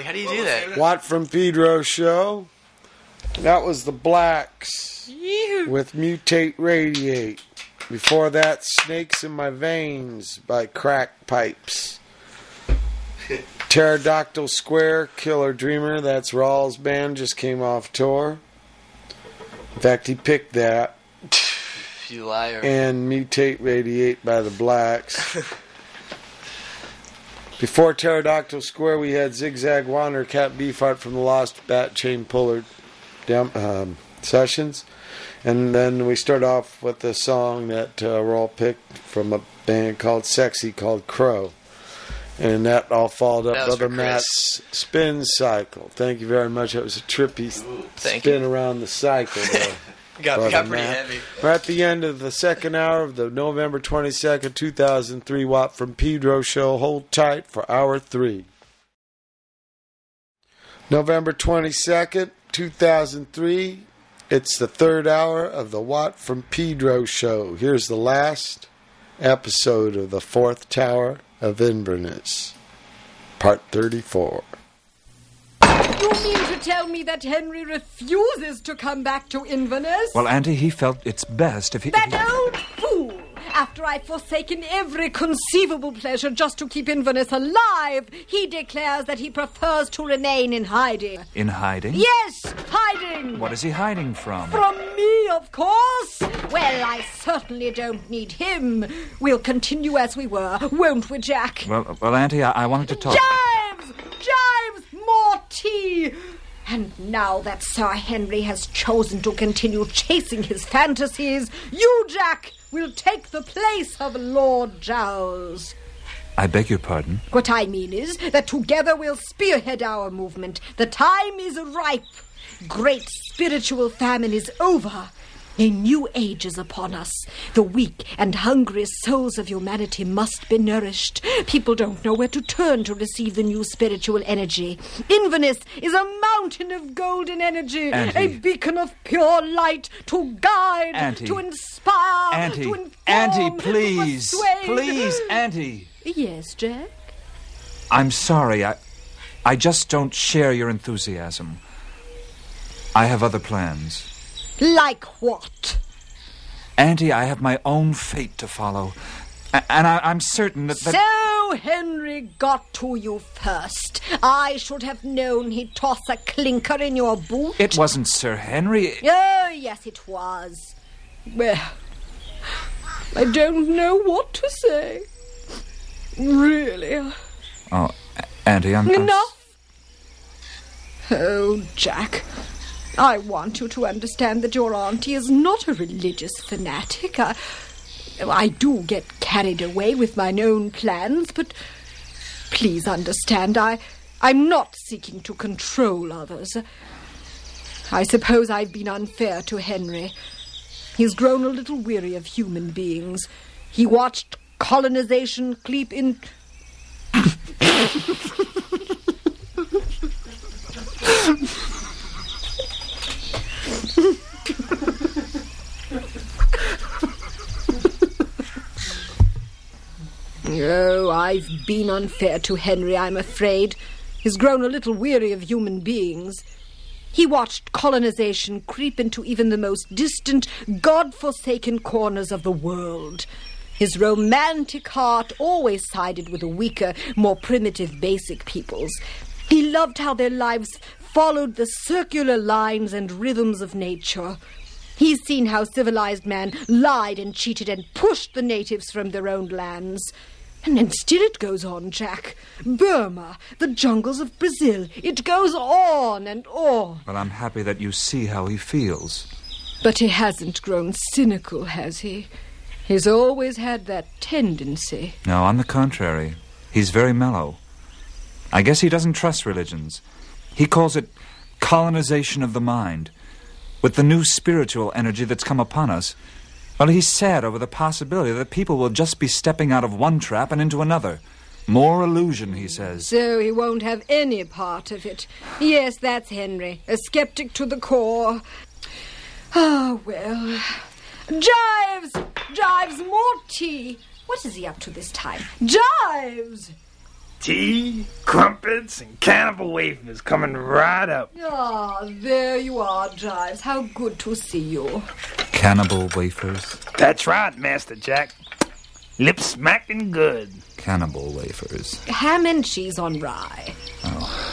Like, how do you do that? Watt from Pedro show. That was the Blacks with Mutate Radiate. Before that, Snakes in My Veins by Crack Pipes. Pterodactyl Square, Killer Dreamer, that's Rawls' band, just came off tour. In fact, he picked that. You liar. And Mutate Radiate by the Blacks. Before Pterodactyl Square, we had Zigzag Wander, Captain Beefheart from the Lost Bat Chain Puller um, sessions. And then we start off with a song that uh, Rawl picked from a band called Sexy called Crow. And that all followed up Brother. Matt's spin cycle. Thank you very much. That was a trippy thank spin around the cycle. Got- Brother got pretty Matt. heavy. We're at the end of the second hour of the November 22nd, 2003 Watt from Pedro show. Hold tight for hour three. November 22nd, 2003. It's the third hour of the Watt from Pedro show. Here's the last episode of the fourth tower of Inverness, part 34. You mean to tell me that Henry refuses to come back to Inverness? Well, Auntie, he felt it's best if he. That old fool! After I've forsaken every conceivable pleasure just to keep Inverness alive, he declares that he prefers to remain in hiding. In hiding? Yes, hiding! What is he hiding from? From me, of course! Well, I certainly don't need him. We'll continue as we were, won't we, Jack? Well, well, Auntie, I, I wanted to talk. Jives! Jives! More tea! And now that Sir Henry has chosen to continue chasing his fantasies, you, Jack, will take the place of Lord Giles. I beg your pardon. What I mean is that together we'll spearhead our movement. The time is ripe. Great spiritual famine is over. A new age is upon us. The weak and hungry souls of humanity must be nourished. People don't know where to turn to receive the new spiritual energy. Inverness is a mountain of golden energy, Auntie. a beacon of pure light to guide, Auntie. to inspire, Auntie, to inform, Auntie, please, please, Auntie. Yes, Jack? I'm sorry. I, I just don't share your enthusiasm. I have other plans. Like what? Auntie, I have my own fate to follow. A- and I, I'm certain that. that So Henry got to you first. I should have known he'd toss a clinker in your boot. It wasn't Sir Henry. Oh, yes, it was. Well, I don't know what to say. Really. Oh, Auntie, I'm. I'm Enough. Oh, Jack. I want you to understand that your auntie is not a religious fanatic. I, I do get carried away with my own plans, but please understand, I, I'm not seeking to control others. I suppose I've been unfair to Henry. He's grown a little weary of human beings. He watched colonization creep in. Oh, I've been unfair to Henry, I'm afraid. He's grown a little weary of human beings. He watched colonization creep into even the most distant, God forsaken corners of the world. His romantic heart always sided with the weaker, more primitive, basic peoples. He loved how their lives followed the circular lines and rhythms of nature. He's seen how civilized man lied and cheated and pushed the natives from their own lands. And then still it goes on, Jack. Burma, the jungles of Brazil. It goes on and on. Well, I'm happy that you see how he feels. But he hasn't grown cynical, has he? He's always had that tendency. No, on the contrary, he's very mellow. I guess he doesn't trust religions. He calls it colonization of the mind. With the new spiritual energy that's come upon us, well, he's sad over the possibility that people will just be stepping out of one trap and into another. More illusion, he says. So he won't have any part of it. Yes, that's Henry, a skeptic to the core. Ah, well. Jives! Jives, more tea! What is he up to this time? Jives! Tea, crumpets, and cannibal wafers coming right up. Ah, there you are, Jives. How good to see you. Cannibal wafers. That's right, Master Jack. Lip smacking good. Cannibal wafers. Ham and cheese on rye.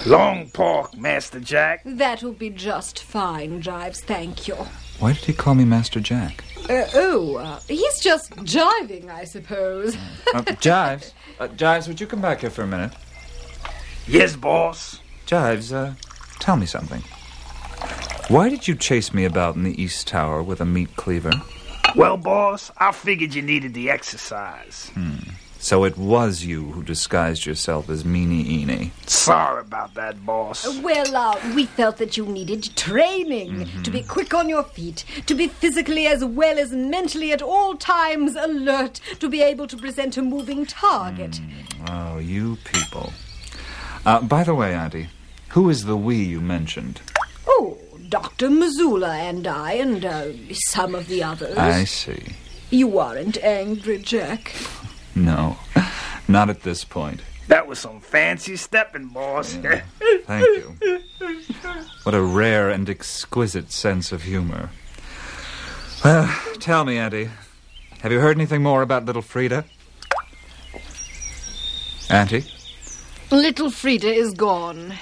Long pork, Master Jack. That'll be just fine, Jives. Thank you. Why did he call me Master Jack? Uh, oh, uh, he's just jiving, I suppose. Uh, Jives, uh, Jives, would you come back here for a minute? Yes, boss. Jives, uh, tell me something. Why did you chase me about in the East Tower with a meat cleaver? Well, boss, I figured you needed the exercise. Hmm. So it was you who disguised yourself as Meanie Eenie. Sorry about that, boss. Well, uh, we felt that you needed training to be quick on your feet, to be physically as well as mentally at all times alert, to be able to present a moving target. Oh, you people. Uh, by the way, Auntie, who is the we you mentioned? Oh, Dr. Missoula and I, and uh, some of the others. I see. You aren't angry, Jack. No, not at this point. That was some fancy stepping, boss. Thank you. What a rare and exquisite sense of humor. Well, tell me, Auntie, have you heard anything more about little Frida? Auntie? Little Frida is gone.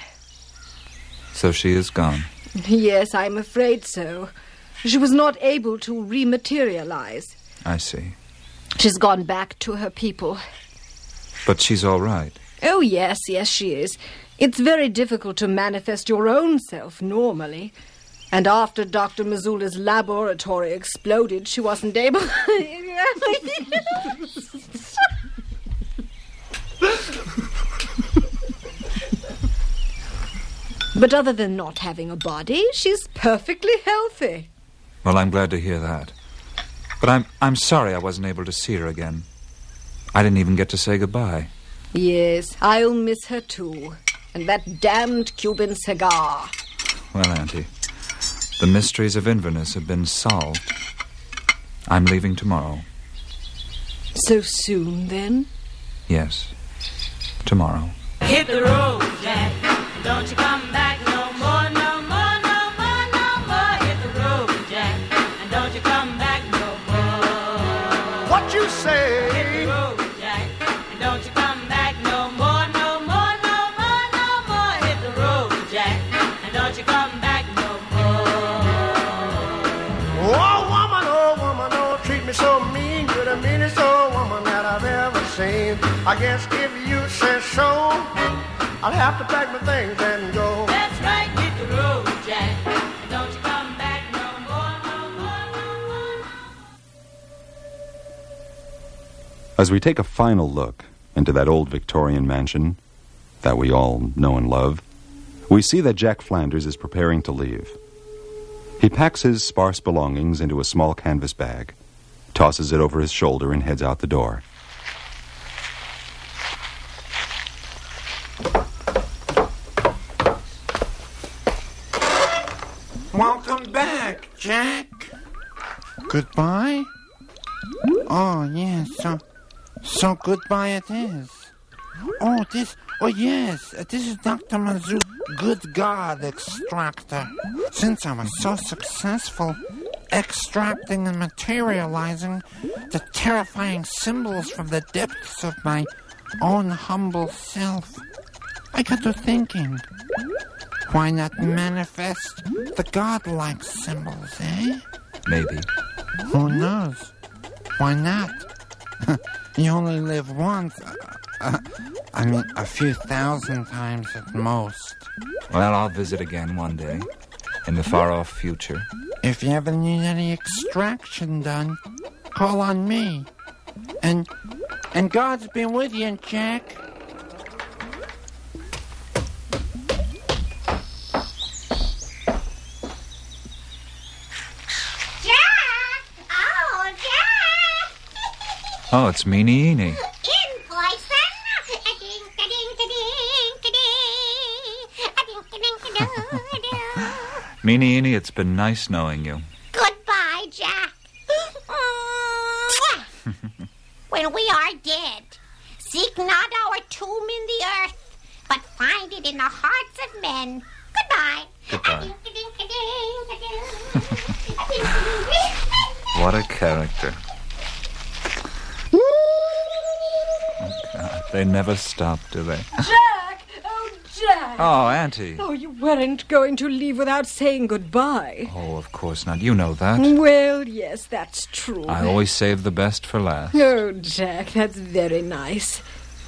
So she is gone. Yes, I'm afraid so. She was not able to rematerialize. I see. She's gone back to her people. But she's all right. Oh, yes, yes, she is. It's very difficult to manifest your own self normally. And after Dr. Missoula's laboratory exploded, she wasn't able. but other than not having a body, she's perfectly healthy. Well, I'm glad to hear that. But I'm I'm sorry I wasn't able to see her again. I didn't even get to say goodbye. Yes, I'll miss her too. And that damned Cuban cigar. Well, Auntie, the mysteries of Inverness have been solved. I'm leaving tomorrow. So soon, then? Yes. Tomorrow. Hit the road, Jack. Don't you come back if you say so, I'll have to pack my things and go. That's right, hit the road, Jack. And don't you come back no more, no more, no more. As we take a final look into that old Victorian mansion that we all know and love, we see that Jack Flanders is preparing to leave. He packs his sparse belongings into a small canvas bag, tosses it over his shoulder, and heads out the door. Welcome back, Jack. Goodbye? Oh, yes, so, so goodbye it is. Oh, this, oh, yes, this is Dr. Mazu, good God extractor. Since I was so successful extracting and materializing the terrifying symbols from the depths of my own humble self, I got to thinking. Why not manifest the godlike symbols, eh? Maybe. Who knows? Why not? you only live once. Uh, I mean, a few thousand times at most. Well, I'll visit again one day. In the far off future. If you ever need any extraction done, call on me. And and God's been with you, Jack. Oh, it's Meanie Eenie. Meanie Eenie, it's been nice knowing you. Goodbye, Jack. when we are dead, Seek not our tomb in the earth, but find it in the hearts of men. Goodbye. Goodbye. What a character. Oh, God. They never stop, do they? Jack! Oh, Jack! Oh, Auntie. Oh, you weren't going to leave without saying goodbye. Oh, of course not. You know that. Well, yes, that's true. I always save the best for last. Oh, Jack, that's very nice.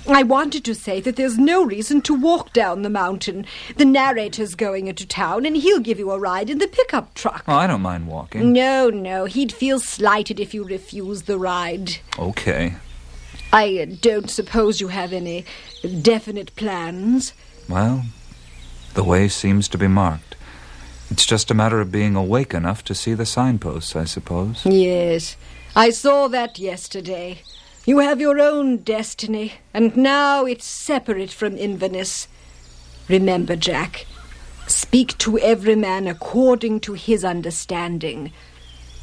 I wanted to say that there's no reason to walk down the mountain. The narrator's going into town, and he'll give you a ride in the pickup truck. Oh, I don't mind walking. No, no, he'd feel slighted if you refused the ride. Okay. I uh, don't suppose you have any definite plans. Well, the way seems to be marked. It's just a matter of being awake enough to see the signposts, I suppose. Yes, I saw that yesterday. You have your own destiny, and now it's separate from Inverness. Remember, Jack, speak to every man according to his understanding.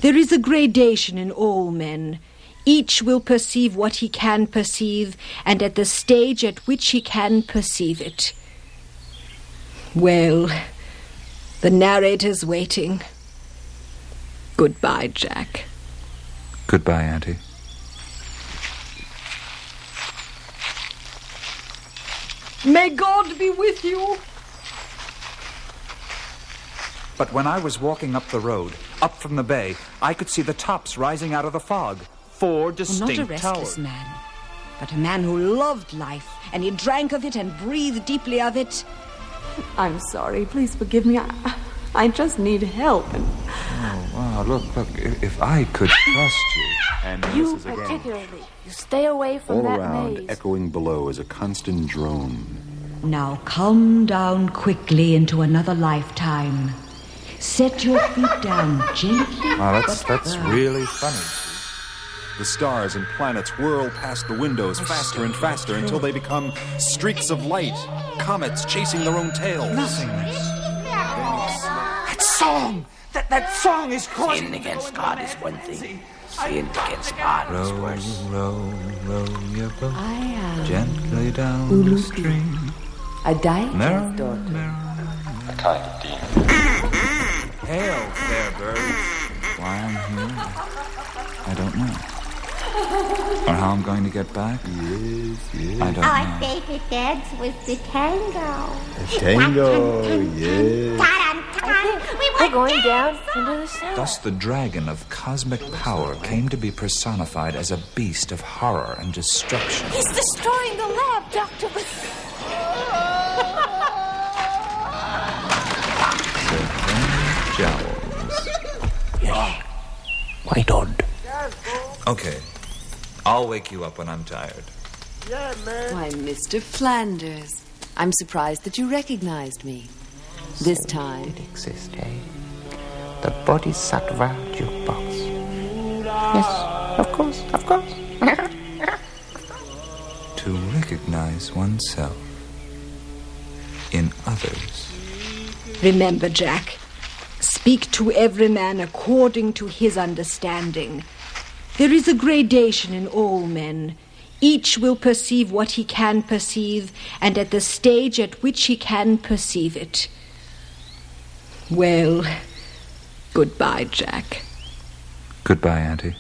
There is a gradation in all men. Each will perceive what he can perceive, and at the stage at which he can perceive it. Well, the narrator's waiting. Goodbye, Jack. Goodbye, Auntie. May God be with you. But when I was walking up the road, up from the bay, I could see the tops rising out of the fog. Four distinct Not a restless towers. man, but a man who loved life, and he drank of it and breathed deeply of it. I'm sorry. Please forgive me. I, I just need help. And Oh, wow, look, look, if, if I could trust you. And you this is again. particularly. You stay away from All that around, maze. echoing below, is a constant drone. Now calm down quickly into another lifetime. Set your feet down gently. Wow, that's, that's uh, really funny. The stars and planets whirl past the windows faster and faster until they become streaks of light, comets chasing their own tails. Nothingness. That song! That, that song is causing... Sin against God is one thing. Sin against God is worse. row, row row your boat I am gently down the stream. A Daikin's Merrily, daughter. A kind of demon. Hail, fair bird. Why I'm here, I don't know. Or how I'm going to get back? Yes, yes. I don't Our know. favorite dance was the tango. The tango, yes. We We're were going down into the south. Thus, the dragon of cosmic power came to be personified as a beast of horror and destruction. He's destroying the lab, Doctor. Quite odd. Okay. I'll wake you up when I'm tired. Why, Mr. Flanders. I'm surprised that you recognized me. This time. Exist, eh? The Bodhisattva jukebox. Yes, of course, of course. To recognize oneself in others. Remember, Jack, speak to every man according to his understanding. There is a gradation in all men. Each will perceive what he can perceive, and at the stage at which he can perceive it. Well, goodbye, Jack. Goodbye, Auntie.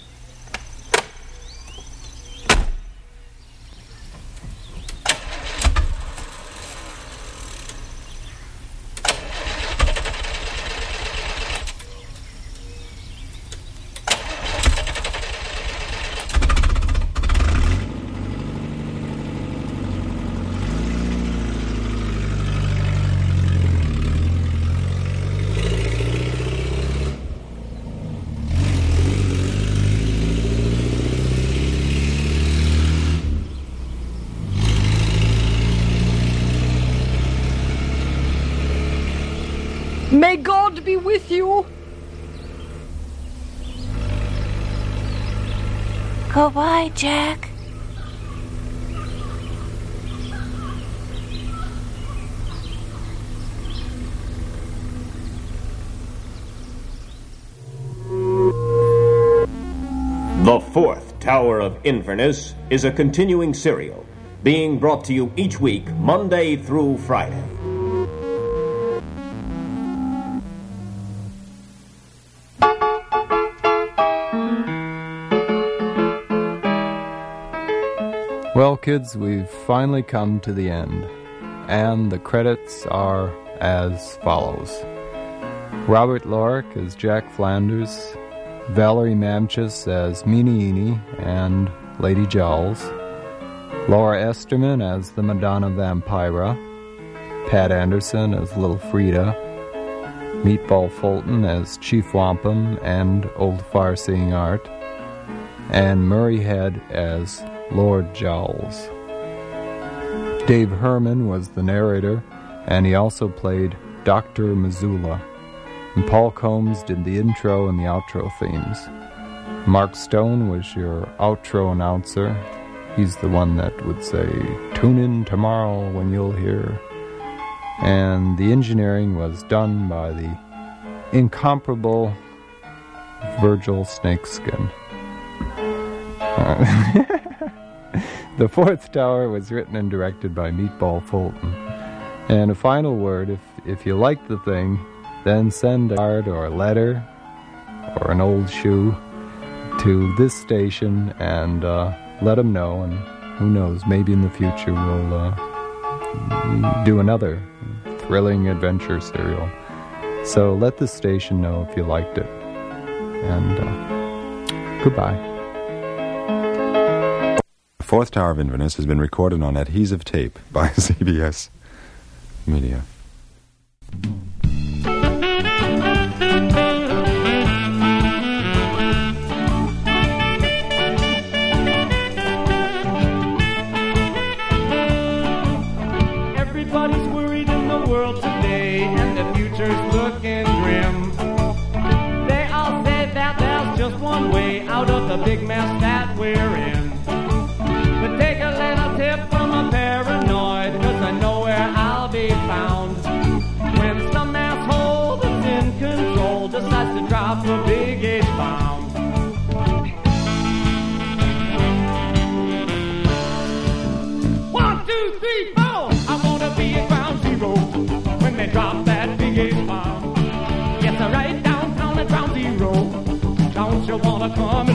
May God be with you. Goodbye, Jack. The Fourth Tower of Inverness is a continuing serial being brought to you each week, Monday through Friday. Well, kids, we've finally come to the end, and the credits are as follows Robert Lorick as Jack Flanders, Valerie Mamches as Meanie and Lady Jowls, Laura Esterman as the Madonna Vampira, Pat Anderson as Little Frida, Meatball Fulton as Chief Wampum and Old Farseeing Art, and Murray Head as Lord Jowls. Dave Herman was the narrator, and he also played Dr. Missoula. And Paul Combs did the intro and the outro themes. Mark Stone was your outro announcer. He's the one that would say, Tune in tomorrow when you'll hear. And the engineering was done by the incomparable Virgil Snakeskin. the Fourth Tower was written and directed by Meatball Fulton. And a final word if, if you like the thing, then send a card or a letter or an old shoe to this station and uh, let them know. And who knows, maybe in the future we'll uh, do another thrilling adventure serial. So let the station know if you liked it. And uh, goodbye. Fourth Tower of Inverness has been recorded on adhesive tape by CBS Media. Wanna come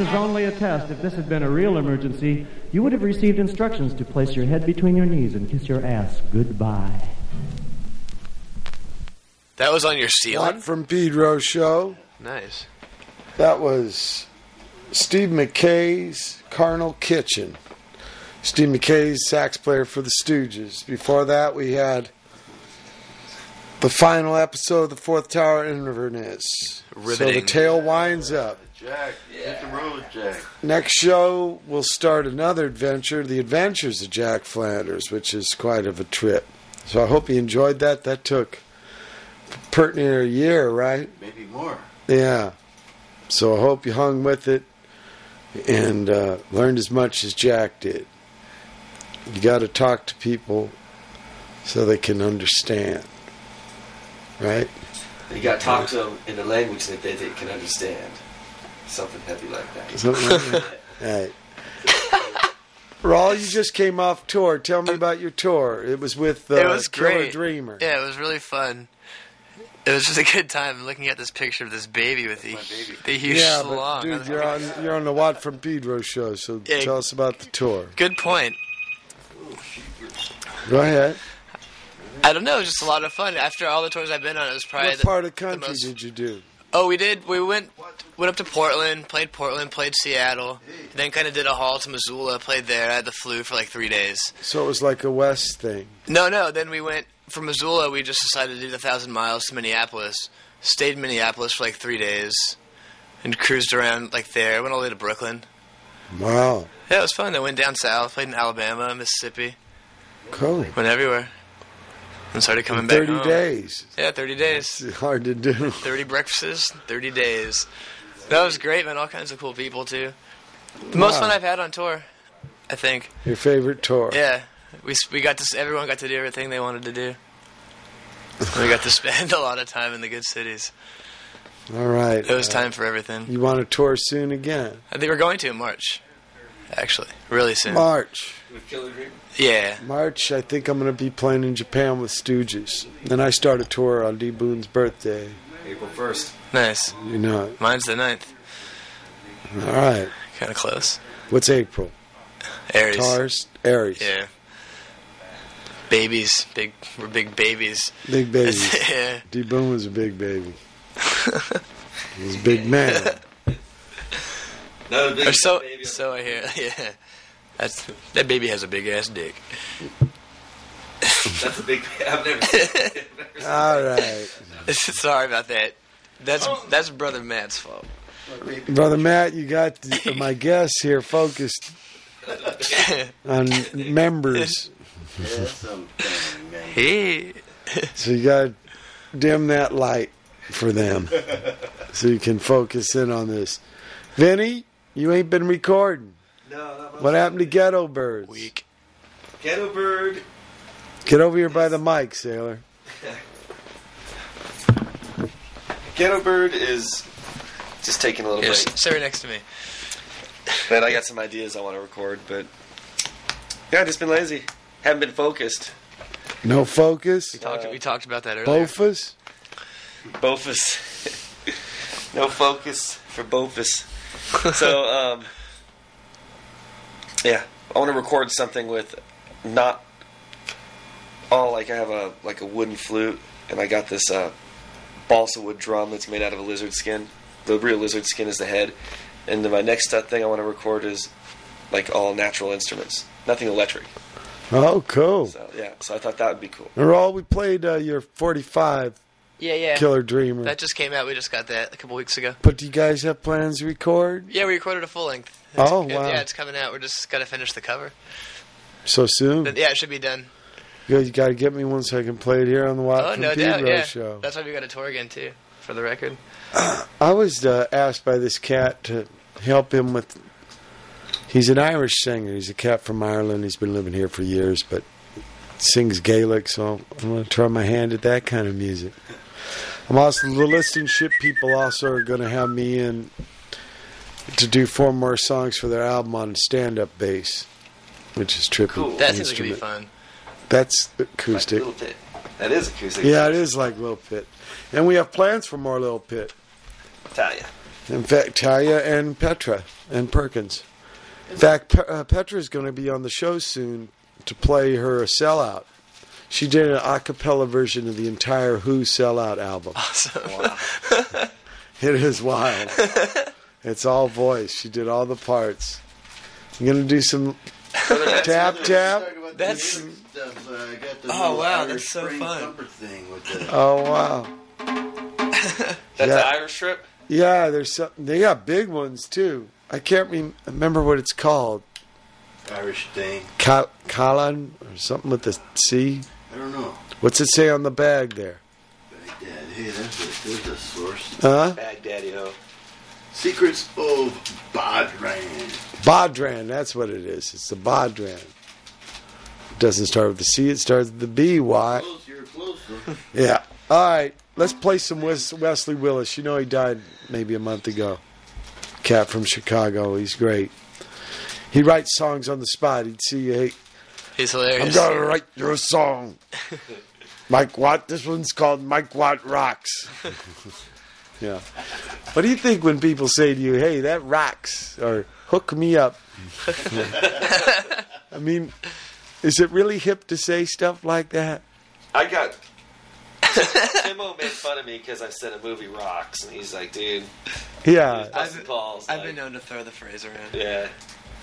is only a test. If this had been a real emergency, you would have received instructions to place your head between your knees and kiss your ass goodbye. That was on your ceiling. Watt from Pedro show. Nice. That was Steve Mackay's Carnal Kitchen. Steve Mackay's sax player for the Stooges. Before that, we had the final episode of the Fourth Tower Inverness. So the Riveting. tale winds up. Jack, hit the road, Jack. Next show, we'll start another adventure, The Adventures of Jack Flanders, which is quite of a trip. So I hope you enjoyed that. That took pert near a year, right? Maybe more. Yeah. So I hope you hung with it and uh, learned as much as Jack did. You got to talk to people so they can understand, right? You got to talk to them in a language that they, they can understand. Something heavy like that. Something like that. Right. Raul, you just came off tour. Tell me about your tour. It was with uh, it was Killer great. Dreamer. Yeah, it was really fun. It was just a good time looking at this picture of this baby with the, the huge yeah, slong. but dude, you're on you're on the Watt from Pedro show, so Yeah. tell us about the tour. Good point. Go ahead. I don't know, it was just a lot of fun. After all the tours I've been on, it was probably What the, part of the the country most- did you do? Oh, we did. We went went up to Portland, played Portland, played Seattle, then kind of did a haul to Missoula, played there. I had the flu for like three days. So it was like a West thing. No, no. Then we went from Missoula. We just decided to do the thousand miles to Minneapolis. Stayed in Minneapolis for like three days, and cruised around like there. Went all the way to Brooklyn. Wow, Yeah, it was fun. I went down south, played in Alabama, Mississippi, cool. went everywhere, and started coming In back. 30 home. days. Yeah, thirty days. It's hard to do. Thirty breakfasts, thirty days. That was great, man. All kinds of cool people too. The most fun I've had on tour, I think. Your favorite tour? Yeah, we we got to everyone got to do everything they wanted to do. we got to spend a lot of time in the good cities. All right. It was Uh, time for everything. You want to tour soon again? I think we're going to in March, actually, really soon. March. With Killer Dream? Yeah. March, I think I'm going to be playing in Japan with Stooges. Then I start a tour on D. Boon's birthday. April 1st. Nice. You know it. Mine's the 9th. All right. Kind of close. What's April? Aries. Taurus? Aries. Yeah. Babies, big, we're big babies. Big baby. yeah. D. Boone was a big baby. he was a big man. Not a big so, baby. so I hear. Yeah. That's that baby has a big ass dick. That's a big. I've never seen it. All right. Sorry about that. That's oh. that's brother Matt's fault. Brother Matt, you got the, my guests here focused on members. Hey. So you got to dim that light for them so you can focus in on this. Vinny, you ain't been recording. No, not. What happened to Ghetto Birds? Weak. Ghetto Bird. Get over here by the mic, Sailor. Ghetto Bird is just taking a little Here, break. sit right next to me. But I got some ideas I want to record, but yeah, I just been lazy. Haven't been focused. No focus. We talked we talked about that earlier. Bofus. Bofus. no focus for Bofus. So, um, yeah, I want to record something with not all like I have a like a wooden flute, and I got this uh, balsa wood drum that's made out of a lizard skin. The real lizard skin is the head, and then my next uh, thing I want to record is like all natural instruments, nothing electric. Oh, cool. So yeah, so I thought that would be cool. Raul, we played uh, your 45 Yeah, yeah. Killer Dreamer. That just came out. We just got that a couple weeks ago. But do you guys have plans to record Yeah, we recorded a full length. Oh, wow. Yeah, it's coming out. We're just gotta finish the cover. so soon? But yeah, it should be done. You got to get me one so I can play it here on the Watt oh, from no Pedro doubt. Yeah, show. that's why we got a tour again too for the record. I was uh, asked by this cat to help him with. He's an Irish singer. He's a cat from Ireland. He's been living here for years, but sings Gaelic, so I'm going to try my hand at that kind of music. I'm also the listenership people also are going to have me in to do four more songs for their album on stand-up bass, which is trippy. That seems like it'd be fun. That's acoustic. Little Pit. That is acoustic. Yeah, it is like Little Pit. And we have plans for more Little Pit. Tell ya. In fact, Talia and Petra and Perkins. In fact, Pe- uh, Petra's going to be on the show soon to play her sellout. She did an a cappella version of the entire Who sellout album. Awesome. Wow. It is wild. it's all voice. She did all the parts. I'm going to do some tap tap. That's. Oh wow, that's so fun. Oh wow. That's Yeah. the Irish trip? Yeah, there's some. They got big ones too. I can't rem- remember what it's called. Irish thing. Ka- Kalan or something with the C. I don't know. What's it say on the bag there? Baghdad. Hey, there's a, there's a source. Huh? Baghdaddy ho. Secrets of Badran. Bodhran. That's what it is. It's the Bodhran. It doesn't start with the C. It starts with the B. Why? Close, you're close. Yeah. All right. Let's play some Wes- Wesley Willis. You know he died maybe a month ago. Cat from Chicago. He's great. He writes songs on the spot. He'd see you. Hey, He's I'm gonna write you a song. Mike Watt. This one's called Mike Watt Rocks. yeah. What do you think when people say to you, "Hey, that rocks," or "Hook me up"? I mean, is it really hip to say stuff like that? I got. Timo made fun of me because I said a movie rocks, and he's like, "Dude, Yeah. he's busting balls." I've like, been known to throw the phrase around. yeah.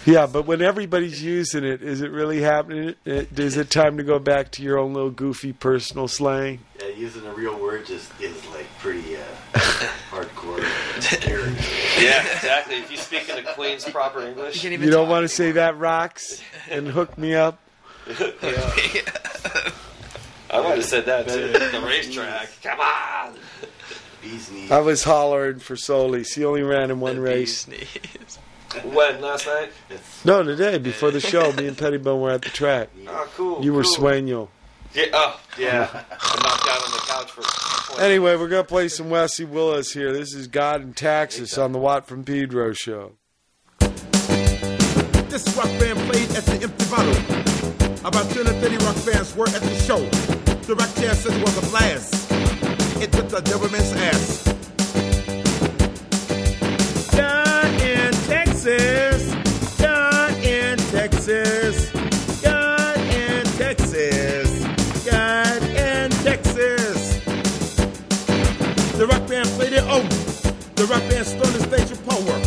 Yeah, but when everybody's using it, is it really happening? Is it time to go back to your own little goofy personal slang? Yeah, using a real word just is like pretty uh, hardcore. arrogant. Yeah, exactly. If you speak in a Queen's proper English, You You don't want to say that rocks and hook me up? I might have said that too. The racetrack. Come on. Bees knees. I was hollering for Solis. He only ran in one race. When last night? No, today before the show, me and Pettibon were at the track. Oh, cool. You were cool. Sueño. Yeah. Oh, yeah. I knocked out on the couch for. Anyway, we're gonna play some Wesley Willis here. This is God and Texas on the Watt from Pedro show. This rock band played at the Empty Bottle. About 230 rock fans were at the show. The rock jazz said it was a blast. It took the government's ass. Texas, down in Texas, down in Texas, down in Texas. The rock band played it over. The rock band stormed the stage with power.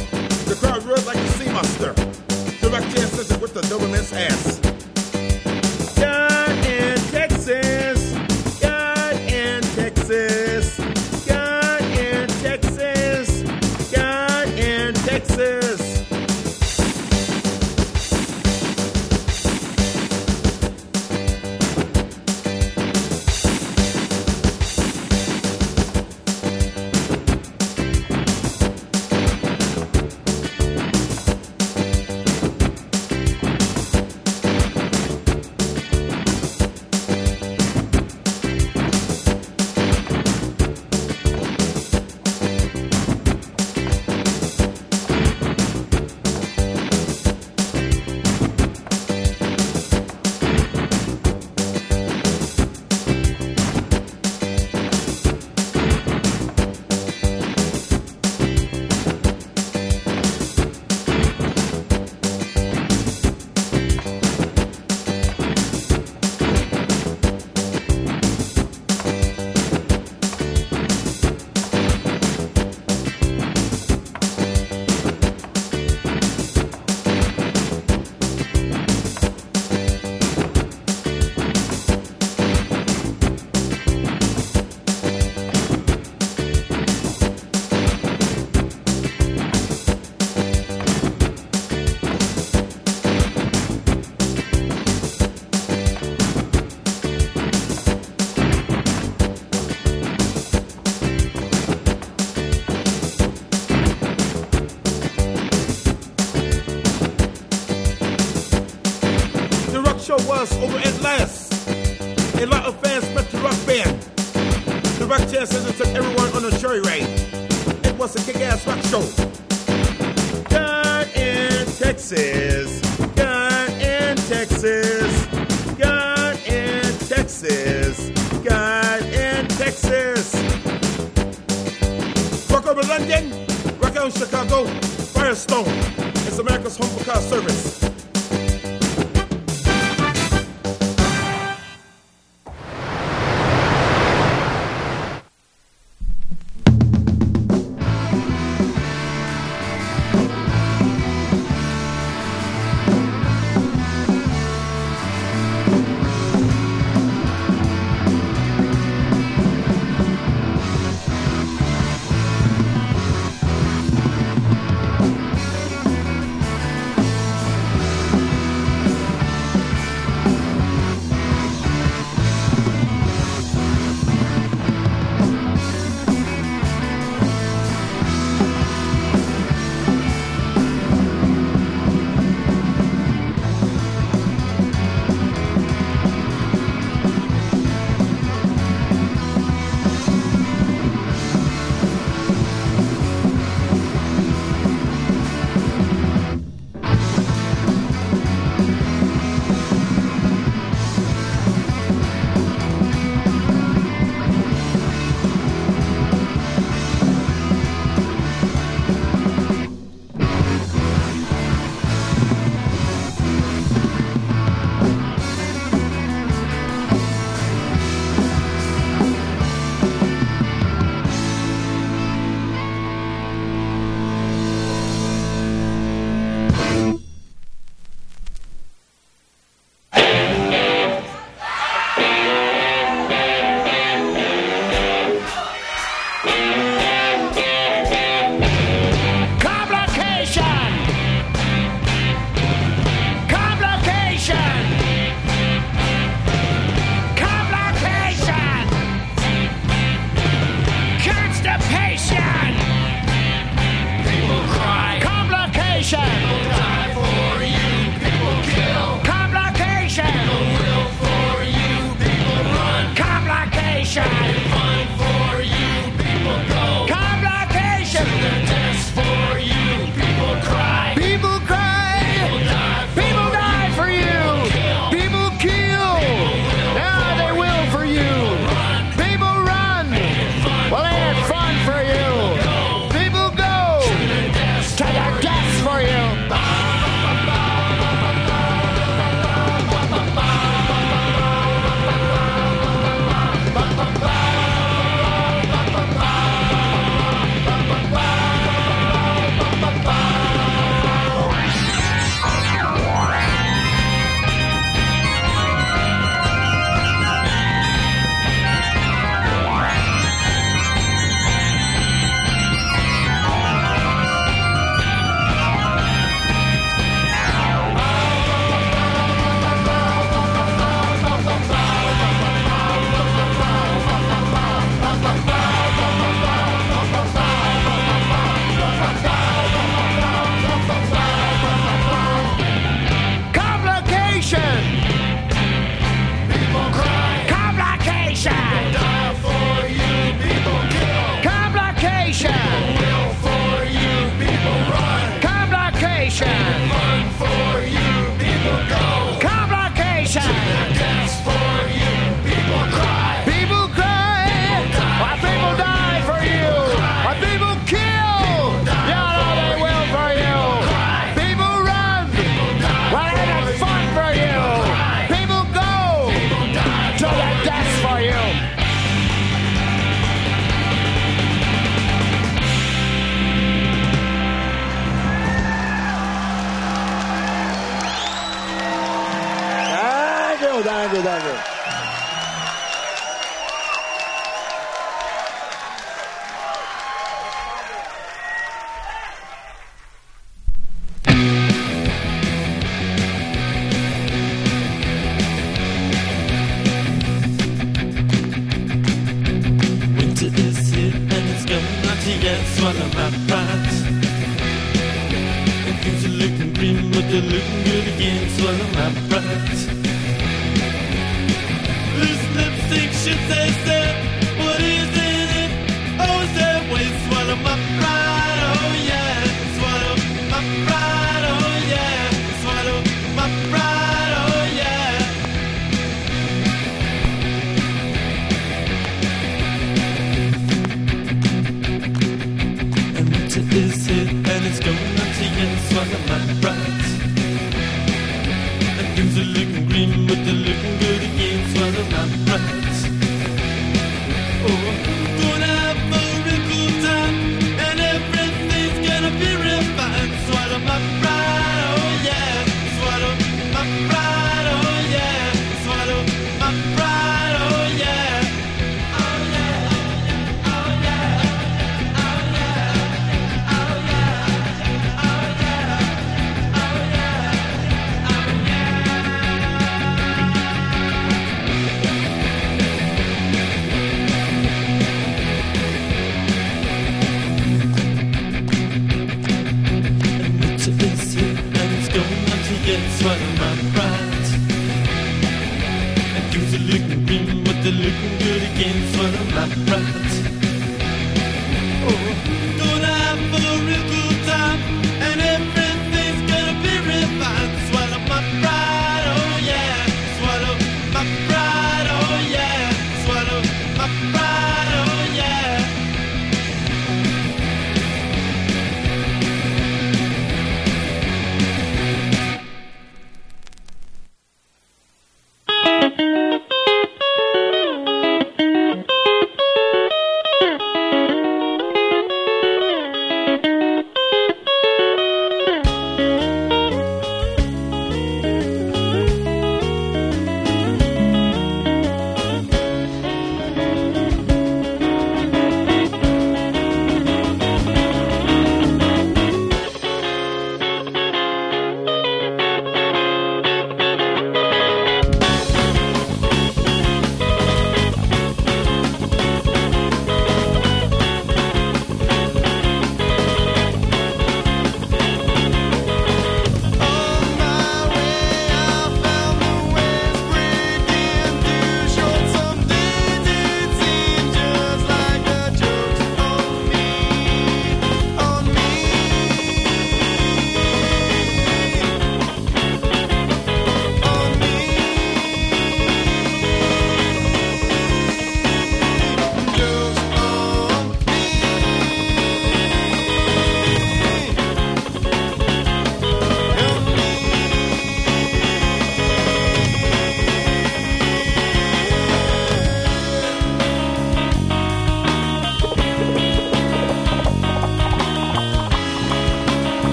The crowd roared like a sea monster. The rock jazz says it with the Doberman's ass.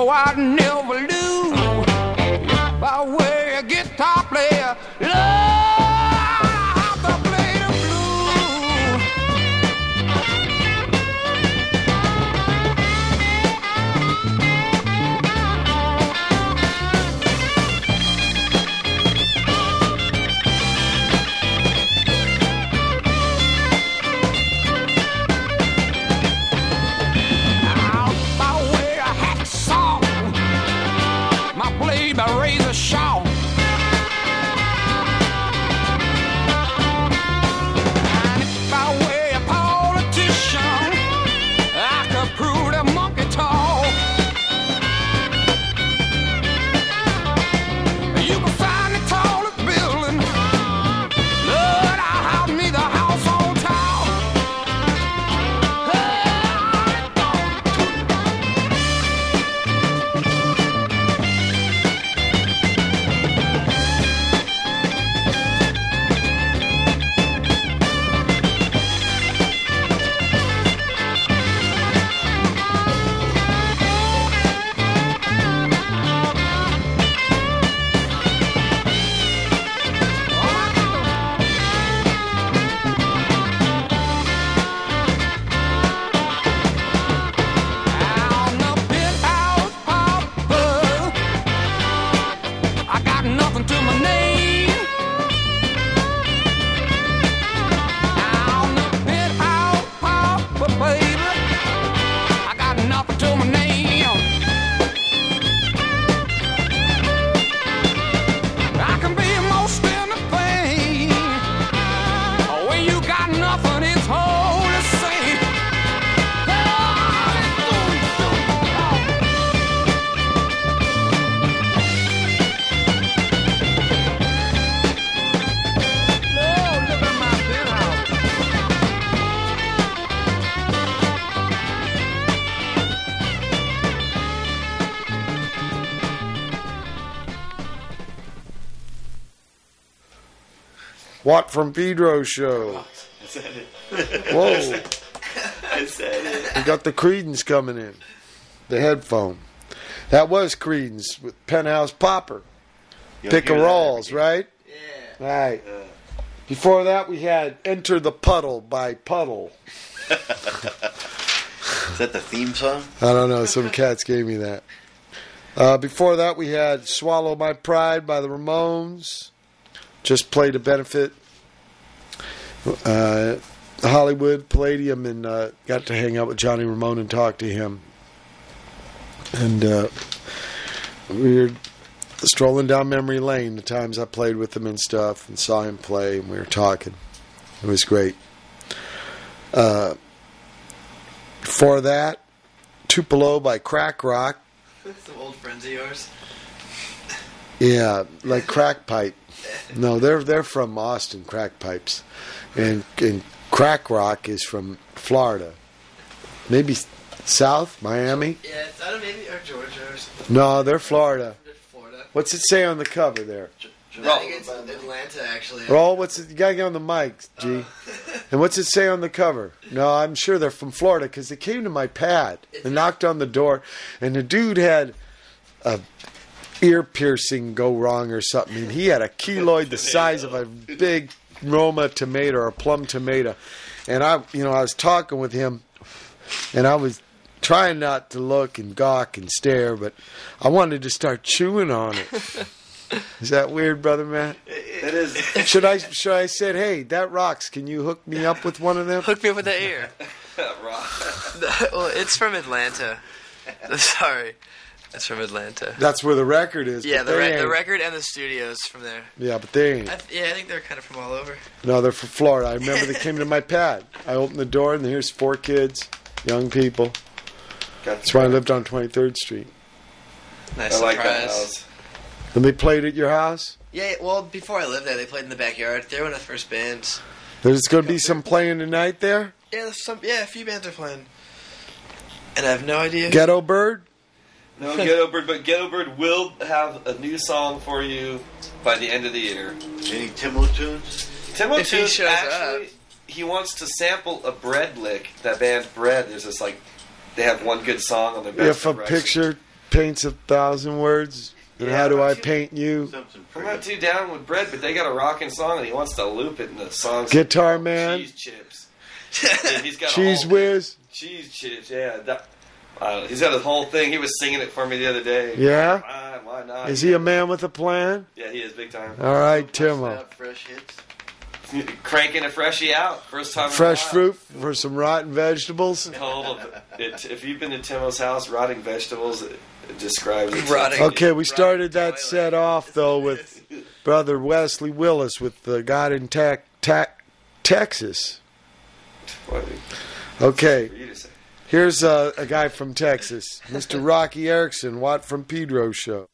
You know Watt from Pedro show. I said it. Whoa. I said it. We got the Creedence coming in. The headphone. That was Creedence with Penthouse Pauper. You'll hear that Pickerells, right? Yeah. Right. Before that, we had Enter the Puddle by Puddle. Is that the theme song? I don't know. Some cats gave me that. Uh, before that, we had Swallow My Pride by the Ramones. Just played a benefit. Uh, Hollywood Palladium and uh, got to hang out with Johnny Ramone and talk to him. And uh, we were strolling down memory lane the times I played with him and stuff and saw him play and we were talking. It was great. Uh, before that, Tupelo by Crack Rock. Some old friends of yours. Yeah, like crack pipe. No, they're they're from Austin, crack pipes, and and crack rock is from Florida, maybe South Miami. Yeah, it's out of maybe or Georgia or something. No, they're Florida. Florida. What's it say on the cover there? No, I think it's Atlanta actually. Roll. What's it? You gotta get on the mic, G. Uh-huh. And what's it say on the cover? No, I'm sure they're from Florida because they came to my pad and knocked on the door, and the dude had a ear piercing go wrong or something, and he had a keloid the size of a big Roma tomato or a plum tomato, and I, you know, I was talking with him, and I was trying not to look and gawk and stare, but I wanted to start chewing on it. Is that weird, brother Matt? It is. Should I should I said, hey, that rocks. Can you hook me up with one of them? Hook me up with that ear. well, it's from Atlanta. Sorry, That's from Atlanta. That's where the record is. yeah, the, re- the record and the studios from there. Yeah, but they ain't. I th- yeah, I think they're kind of from all over. No, they're from Florida. I remember they came to my pad. I opened the door and here's four kids, young people. That's why I lived on 23rd Street. Nice I like that house. And they played at your house? Yeah, well, before I lived there, they played in the backyard. They were one of the first bands. There's going to be some playing tonight there? Yeah, some. Yeah, a few bands are playing. And I have no idea. Ghetto Bird? No Ghetto Bird, but Ghetto Bird will have a new song for you by the end of the year. Any Timo tunes? Timo If he Tunes shows actually he wants to sample a bread lick. That band Bread. There's this like they have one good song on their best. If a of Records. picture paints a thousand words, then Yeah, how do I but- paint you? I'm not too down with Bread, but they got a rocking song and he wants to loop it in the song. Guitar Man? Cheese chips. Yeah, he's got a Cheese whole- whiz? Cheese chips. Yeah. That, uh, he's got a whole thing. He was singing it for me the other day. Yeah? Fine, why not? Is he a man with a plan? Yeah, he is big time. All right, Timo. Fresh hits. Cranking a freshie out first time. in a Fresh fruit for some rotten vegetables? Hold on. It, if you've been to Timo's house, rotting vegetables, it, it describes it. Okay, we started that set off, though, with Brother Wesley Willis with the God in Tac Tac Texas. Okay. Here's uh, a guy from Texas, Mr. Roky Erickson, Watt from Pedro Show.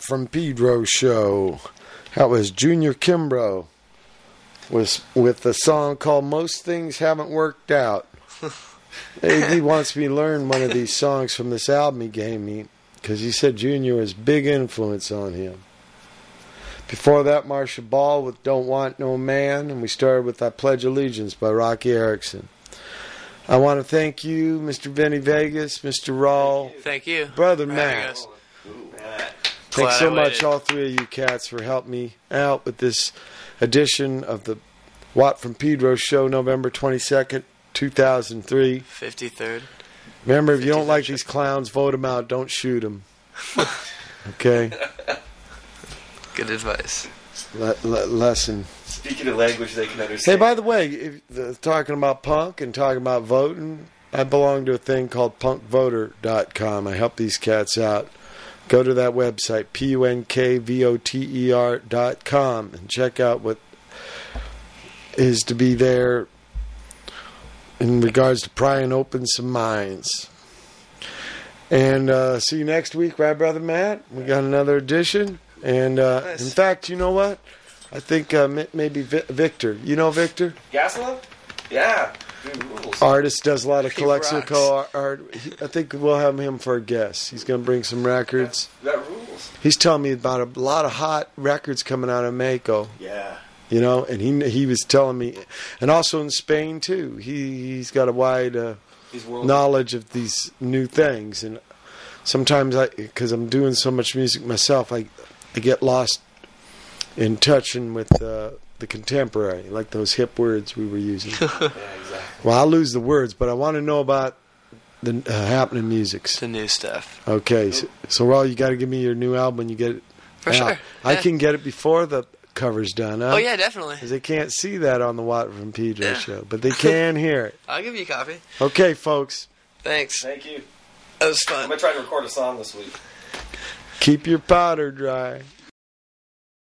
From Pedro show. That was Junior Kimbrough was with a song called "Most Things Haven't Worked Out." he wants me to learn one of these songs from this album he gave me because he said Junior was a big influence on him. Before that, Marcia Ball with "Don't Want No Man," and we started with "I Pledge Allegiance" by Roky Erickson. I want to thank you, Mr. Vinny Vegas, Mr. Raul, Thank you. Brother Matt. Having us. Thanks so much, all three of you cats, for helping me out with this edition of the Watt from Pedro show, November 22nd, 2003. 53rd. Remember, if you don't like these clowns, vote them out. Don't shoot them. okay? Good advice. Le- le- lesson. Speaking a language they can understand. Hey, by the way, if, the, talking about punk and talking about voting, I belong to a thing called punkvoter.com. I help these cats out. Go to that website, P U N K V O T E R dot com, and check out what is to be there in regards to prying open some minds. And uh, see you next week, right, Brother Matt? We got another edition. And uh, in fact, you know what? I think uh, maybe Victor. You know Victor? Gasoline? Yeah. Dude rules. Artist does a lot of He collexical art. I think we'll have him for a guest. He's going to bring some records. That rules. He's telling me about a lot of hot records coming out of Mako. Yeah. You know, and he he was telling me, and also in Spain too. He he's got a wide uh, He's world- knowledge of these new things, and sometimes I because I'm doing so much music myself, I I get lost in touching with uh, the contemporary, like those hip words we were using. Yeah, exactly. well, I'll lose the words, but I want to know about the uh, happening musics. The new stuff. Okay, so, so well, you got to give me your new album when you get it. For out. sure, I can get it before the cover's done. Huh? Oh, yeah, definitely. 'Cause they can't see that on the Watt from Pedro show, but they can hear it. I'll give you a copy. Okay, folks, Thanks. Thank you. That was fun. I'm gonna try to record a song this week. keep your powder dry.